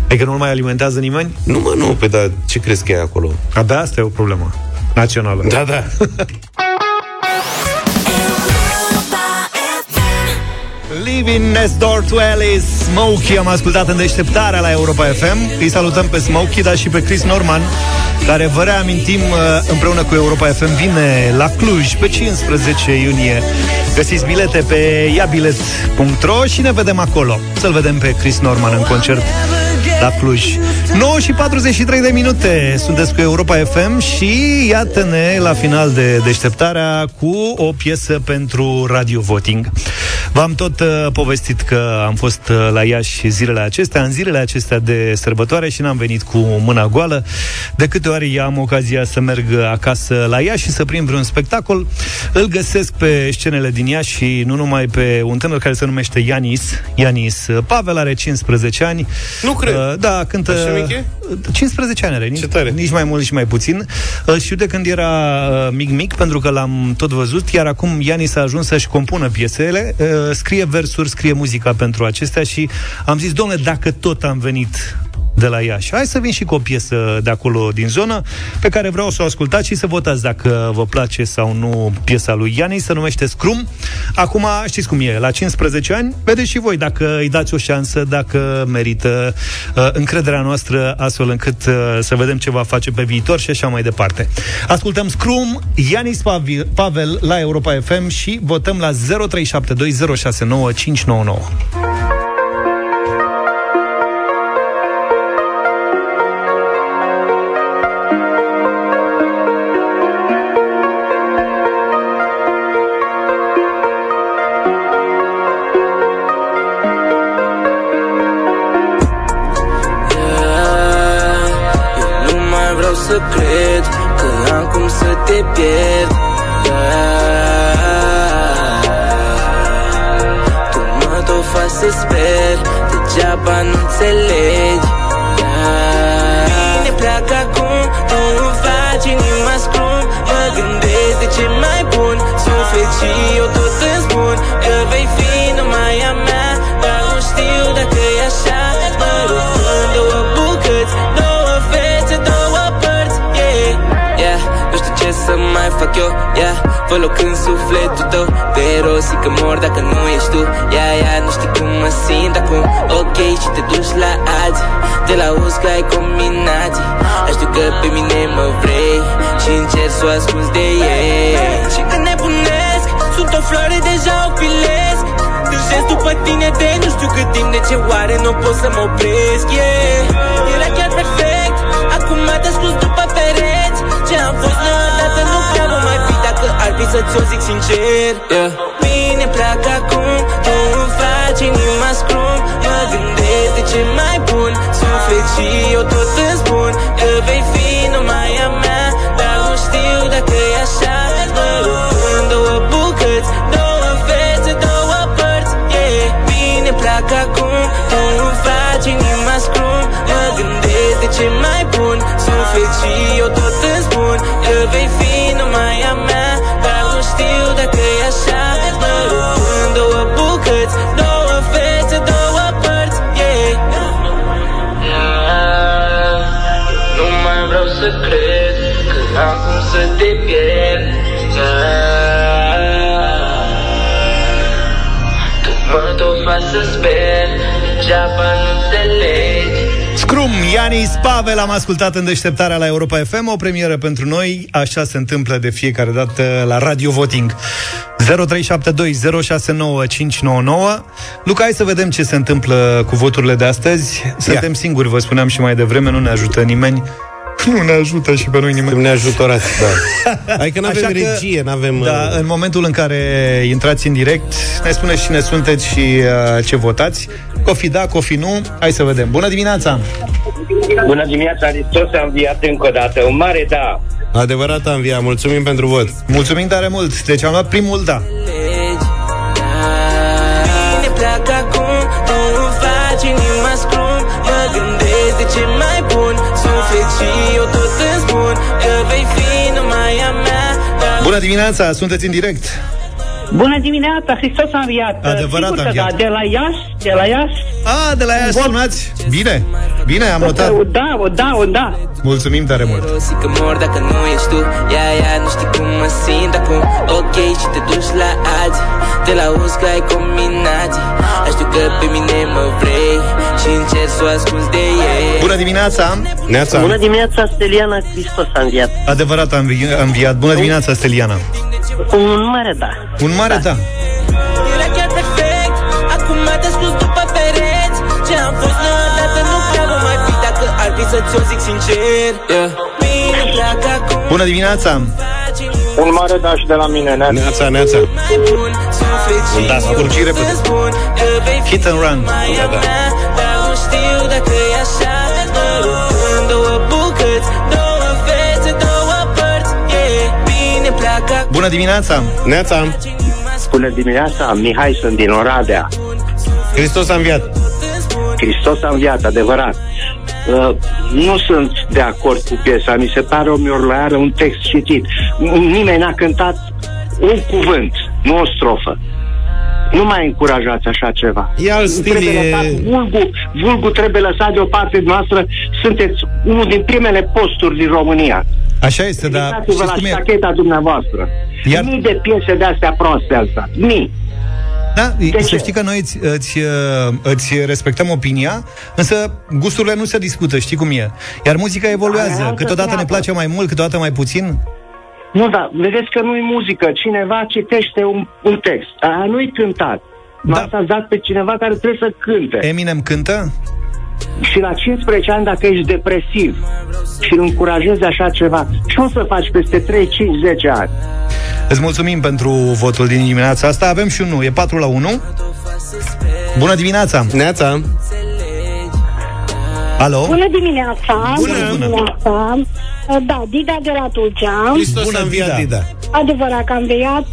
Adică nu mai alimentează nimeni? Nu, mă, nu, pe da, ce crezi că e acolo? Abia asta e o problemă națională. Da, da. Living next door to Alice Smokey. Am ascultat în deșteptarea la Europa FM Îi salutăm pe Smokey, dar și pe Chris Norman Care vă reamintim uh, împreună cu Europa FM Vine la Cluj pe 15 iunie. Găsiți bilete pe iabilet.ro Și ne vedem acolo. Să-l vedem pe Chris Norman în concert la Cluj. 9 și 43 de minute Sunteți cu Europa FM Și iată-ne la final de deșteptarea Cu o piesă pentru Radio Voting V-am tot uh, povestit că am fost uh, la Iași zilele acestea, în zilele acestea de sărbătoare și n-am venit cu mâna goală. De câte ori am ocazia să merg acasă la Iași și să prind vreun spectacol, îl găsesc pe scenele din Iași și nu numai pe un tânăr care se numește Ianis. Ianis Pavel are 15 ani. Nu cred. Uh, da, cântă... Așa mic e? 15 ani are, nici, Ce tare. nici mai mult, nici mai puțin. Uh, știu de când era uh, mic-mic, pentru că l-am tot văzut, iar acum Ianis a ajuns să-și compună piesele, uh, scrie versuri, scrie muzica pentru acestea și am zis, domnule, dacă tot am venit de la Iași. Hai să vin și cu o piesă de acolo din zonă pe care vreau să o ascultați și să votați dacă vă place sau nu piesa lui Iani, se numește Scrum. Acum știți cum e, la 15 ani, vedeți și voi dacă îi dați o șansă, dacă merită uh, încrederea noastră astfel încât uh, să vedem ce va face pe viitor și așa mai departe. Ascultăm Scrum, Ianis Pavi- Pavel la Europa FM și votăm la 0372069599. Te pierd Yeah. Tu mă tot faci să sper Degeaba nu fac eu Yeah, vă loc în sufletul tău Te rosi că mor dacă nu ești tu. Yeah, yeah, nu știi cum mă simt acum. Ok, și te duci la alții. Te la că ai combinații. Aș știu că pe mine mă vrei Și încerc să o ascunzi de ei. Și când nebunesc Sunt o floare, deja o pilesc Târjesc după tine de nu știu cât timp De ce oare nu pot să mă opresc yeah. Era chiar perfect Acum m-a descurs după happy să ți-o zic sincer. Yeah. Bine pleacă acum, tu îmi faci inima scrum. Mă gândesc de ce mai bun, suflet și eu tot îți spun Că vei fi numai a mea, dar nu știu dacă e așa. Mă rup în două bucăți, două fețe, două părți. Yeah. Bine pleacă acum, tu îmi faci inima scrum. Mă gândesc de ce mai bun, suflet și eu tot îți spun Că vei fi să sper Degeaba nu înțelegi Scrum, Ianis Pavel am ascultat în deșteptarea la Europa FM, o premieră pentru noi, așa se întâmplă de fiecare dată la Radio Voting. 0372069599. Luca, hai să vedem ce se întâmplă cu voturile de astăzi. Suntem singuri, vă spuneam și mai devreme, nu ne ajută nimeni. Nu ne ajută și pe noi nimeni. Ne ajutorați, da. Adică nu avem Așa că, regie, nu avem... Da, în momentul în care intrați în direct, ne spuneți cine sunteți și uh, ce votați. Cofi da, cofi nu. Hai să vedem. Bună dimineața! Bună dimineața, Hristos a înviat încă o dată. Un mare da. Adevărat, Anvia, mulțumim pentru vot. Mulțumim tare mult. Deci am luat primul da. Și eu tot îmi spun Că vei fi numai a mea Dar Bună dimineața, sunteți în direct. Bună dimineața, Hristos a înviat. Adevărat Sigur a că înviat. Da, de la Iași, de la Iași. A, de la ea Vot. sunați. Bine, bine, am notat. O da, o da, o da. Mulțumim tare mult. Rosi că mor dacă nu ești tu Ia, ia, nu știi cum mă simt acum Ok, și te duci la alții Te la că ai combinații Aș știu că pe mine mă vrei Și încerci să o ascunzi de ei Bună dimineața! Neața. Bună dimineața, Steliana Hristos a înviat. Adevărat am învi- am înviat. Bună dimineața, Steliana. Un mare da. Un mare da. Era chiar perfect Acum te ascuns după pereți Ce am fost niciodată nu prea nu mai fi Dacă ar fi să ți-o zic sincer yeah. Bine pleacă acum Bună dimineața! Un mare daș și de la mine, Neața. Neața, neața. mai bun Suflet și Da, eu scurt și tot repede. îmi spun Că vei fi Hit and run. numai a Da, da. mea Dar nu știu dacă e așa Mă rup în două bucăți Două fețe, două părți yeah. Bine pleacă acum Bună dimineața! Neața. Bună dimineața, Mihai sunt din Oradea. Hristos a înviat. Hristos a înviat, adevărat. Uh, nu sunt de acord cu piesa, mi se pare o miorloiară, un text citit. Nimeni n-a cântat un cuvânt, nu o strofă. Nu mai încurajați așa ceva. E alt stil, Trebuie e- lăsat, vulgul, vulgul trebuie lăsat deoparte noastră. Sunteți unul din primele posturi din România. Așa este, dar Uitați-vă știți la cum e? ștacheta dumneavoastră. Iar- Iar... Mii de piese de-astea proaste al stat. Mii. Da, De să ce? știi că noi îți, îți, uh, îți respectăm opinia, însă gusturile nu se discută, știi cum e. Iar muzica Aia e evoluează. altă Câteodată ne treabă. place mai mult, câteodată mai puțin. Nu, dar vedeți că nu-i muzică. Cineva citește un, un text. Aia nu-i cântat. Nu Da. ați dat pe cineva care trebuie să cânte. Eminem cântă? Și la 15 ani, dacă ești depresiv și îl încurajezi așa ceva, ce o să faci peste 3, 5, 10 ani? Îți mulțumim pentru votul din dimineața asta. Avem și un nu, e 4 la 1. Bună dimineața! Neața. Alo? Bună dimineața! Bună, bună. dimineața! Da, Dida de la Tulcea. Hristos Bună, a înviat, Dida. Dida. Adevărat că am veiat.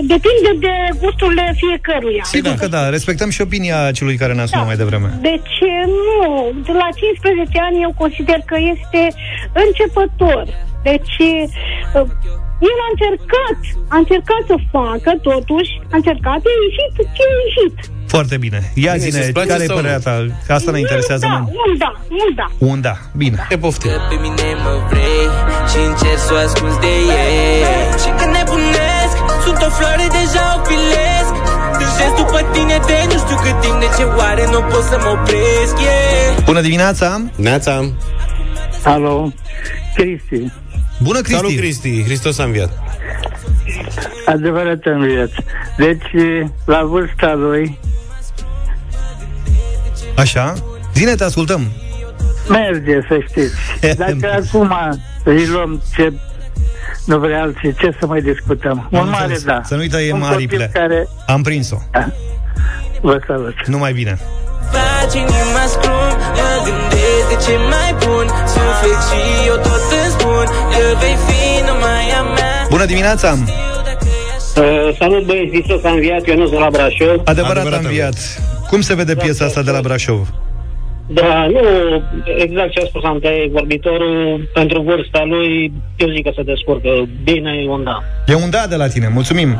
Depinde de gusturile fiecăruia. Sigur că da, respectăm și opinia celui care ne-a sunat mai devreme. Deci, nu, de la 15 ani eu consider că este începător. Deci, uh, el a încercat, a încercat să facă, totuși, a încercat, a ieșit ce a ieșit. Foarte bine. Ia Bine, zine, să-ți place care e sau nu? părerea ta? Că Asta ne interesează da, mai un da, un da. Un da, bine. Te poftim. Că pe mine mă vrei Și încerci să o ascunzi de ei Și când nebunesc Sunt o floare, deja o pilesc Tânjesc după tine de nu știu cât timp De ce oare nu pot să mă opresc yeah. Bună dimineața! Neața. Alo, Cristi, Bună, Cristi! Salut, Cristi. Hristos a înviat. adevărat am viață. Deci, la vârsta lui, Așa? Zine, te ascultăm. merge, să știți. Dacă acum îi luăm ce nu vrea alții, ce să mai discutăm? Am Un mare înțeles. da. Să nu-i tăiem Un copil aripile. care Am prins-o. vă salut. Numai bine. Faci inima scrum Mă gândesc de ce mai bun Suflet și eu tot îmi spun Că vei fi numai a mea Bună dimineața! Uh, salut băieți, Hristos a înviat, eu nu sunt la Brașov. Adevărat, Adevărat am înviat. Cum se vede piesa asta de la Brașov? Da, nu, exact ce a spus antevorbitorul, pentru vârsta lui, eu zic că se descurcă bine, e un da. E un da de la tine, mulțumim.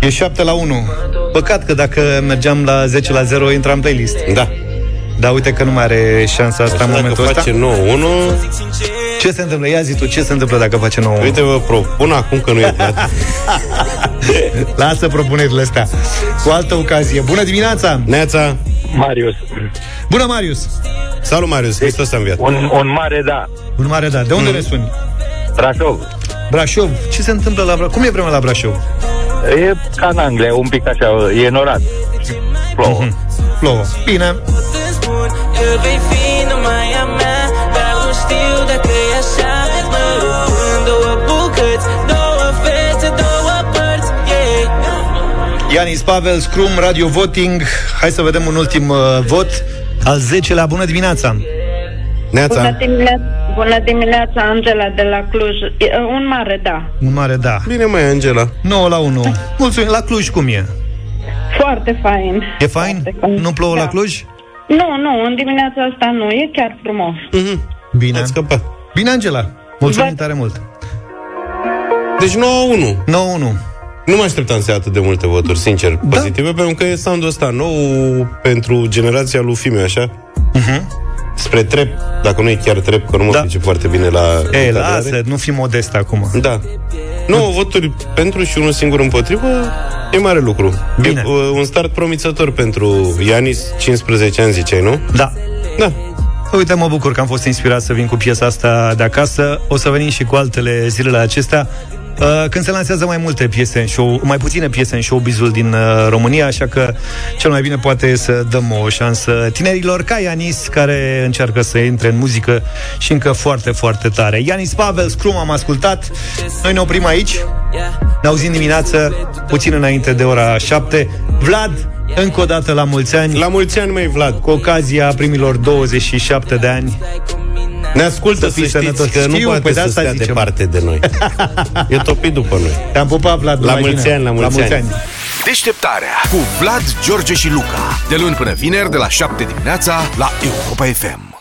E 7 la 1. Păcat că dacă mergeam la 10 la 0, intra în playlist. Da. Da, uite că nu mai are șansa asta Așa în dacă momentul ăsta. face 9-1 Ce se întâmplă? Ia zi tu, ce se întâmplă dacă face 9 Uite, vă propun acum că nu e dat Lasă propunerile astea. Cu altă ocazie. Bună dimineața! Neața Marius. Bună, Marius! Salut, Marius, Hristos a înviat Un, un mare da. Un mare da. De unde ne suni? Brașov. Brașov. Ce se întâmplă la Brașov? Cum e vremea la Brașov? E ca în Anglia, un pic așa, e norat. Plouă. Mhm. Plouă. Bine. Ianis Pavel, Scrum, Radio Voting. Hai să vedem un ultim uh, vot. Al 10-lea. Bună dimineața! Bună dimineața, bună dimineața, Angela de la Cluj. E, Un mare da. Un mare da. Bine, mai Angela. 9 la 1. Mulțumim. La Cluj cum e? Foarte fain. E fain? Nu plouă Da. la Cluj? Nu, nu, în dimineața asta nu, e chiar frumos. Bine. Ați scăpat. Bine, Angela. Mulțumim tare mult. Deci 9-1 9-1 Nu mă așteptam să ia atât de multe voturi, sincer, Da. pozitive Pentru că e soundul ăsta nou pentru generația lui Fimiu, așa Mhm. Spre trep, dacă nu e chiar trep Că nu mă da. foarte bine la Ei, încadrare. lasă, nu fi modest acum. Da 9 voturi pentru și unul singur împotrivă E mare lucru Bine. e, uh, Un start promițător pentru Ianis 15 ani ziceai, nu? Da. Da Uite, mă bucur că am fost inspirat să vin cu piesa asta de acasă. O să venim și cu altele zilele acestea. Uh, Când se lansează mai multe piese în show, mai puține piese în showbizul din uh, România, așa că cel mai bine poate e să dăm o șansă tinerilor ca Ianis, care încearcă să intre în muzică și încă foarte, foarte tare. Ianis Pavel, Scrum am ascultat. Noi ne oprim aici. Ne auzim dimineață, puțin înainte de ora 7. Vlad, încă o dată la mulți ani. La mulți ani, mai Vlad. Cu ocazia primilor 27 de ani. Ne ascultă, să, fii știți sănătos. că nu Știu, poate păi de să asta stea zicem. departe de noi E topit după noi Te-am pupat, Vlad. La numai mulți bine. ani, la mulți ani. Deșteptarea cu Vlad, George și Luca. De luni până vineri, de la 7 dimineața, la Europa FM.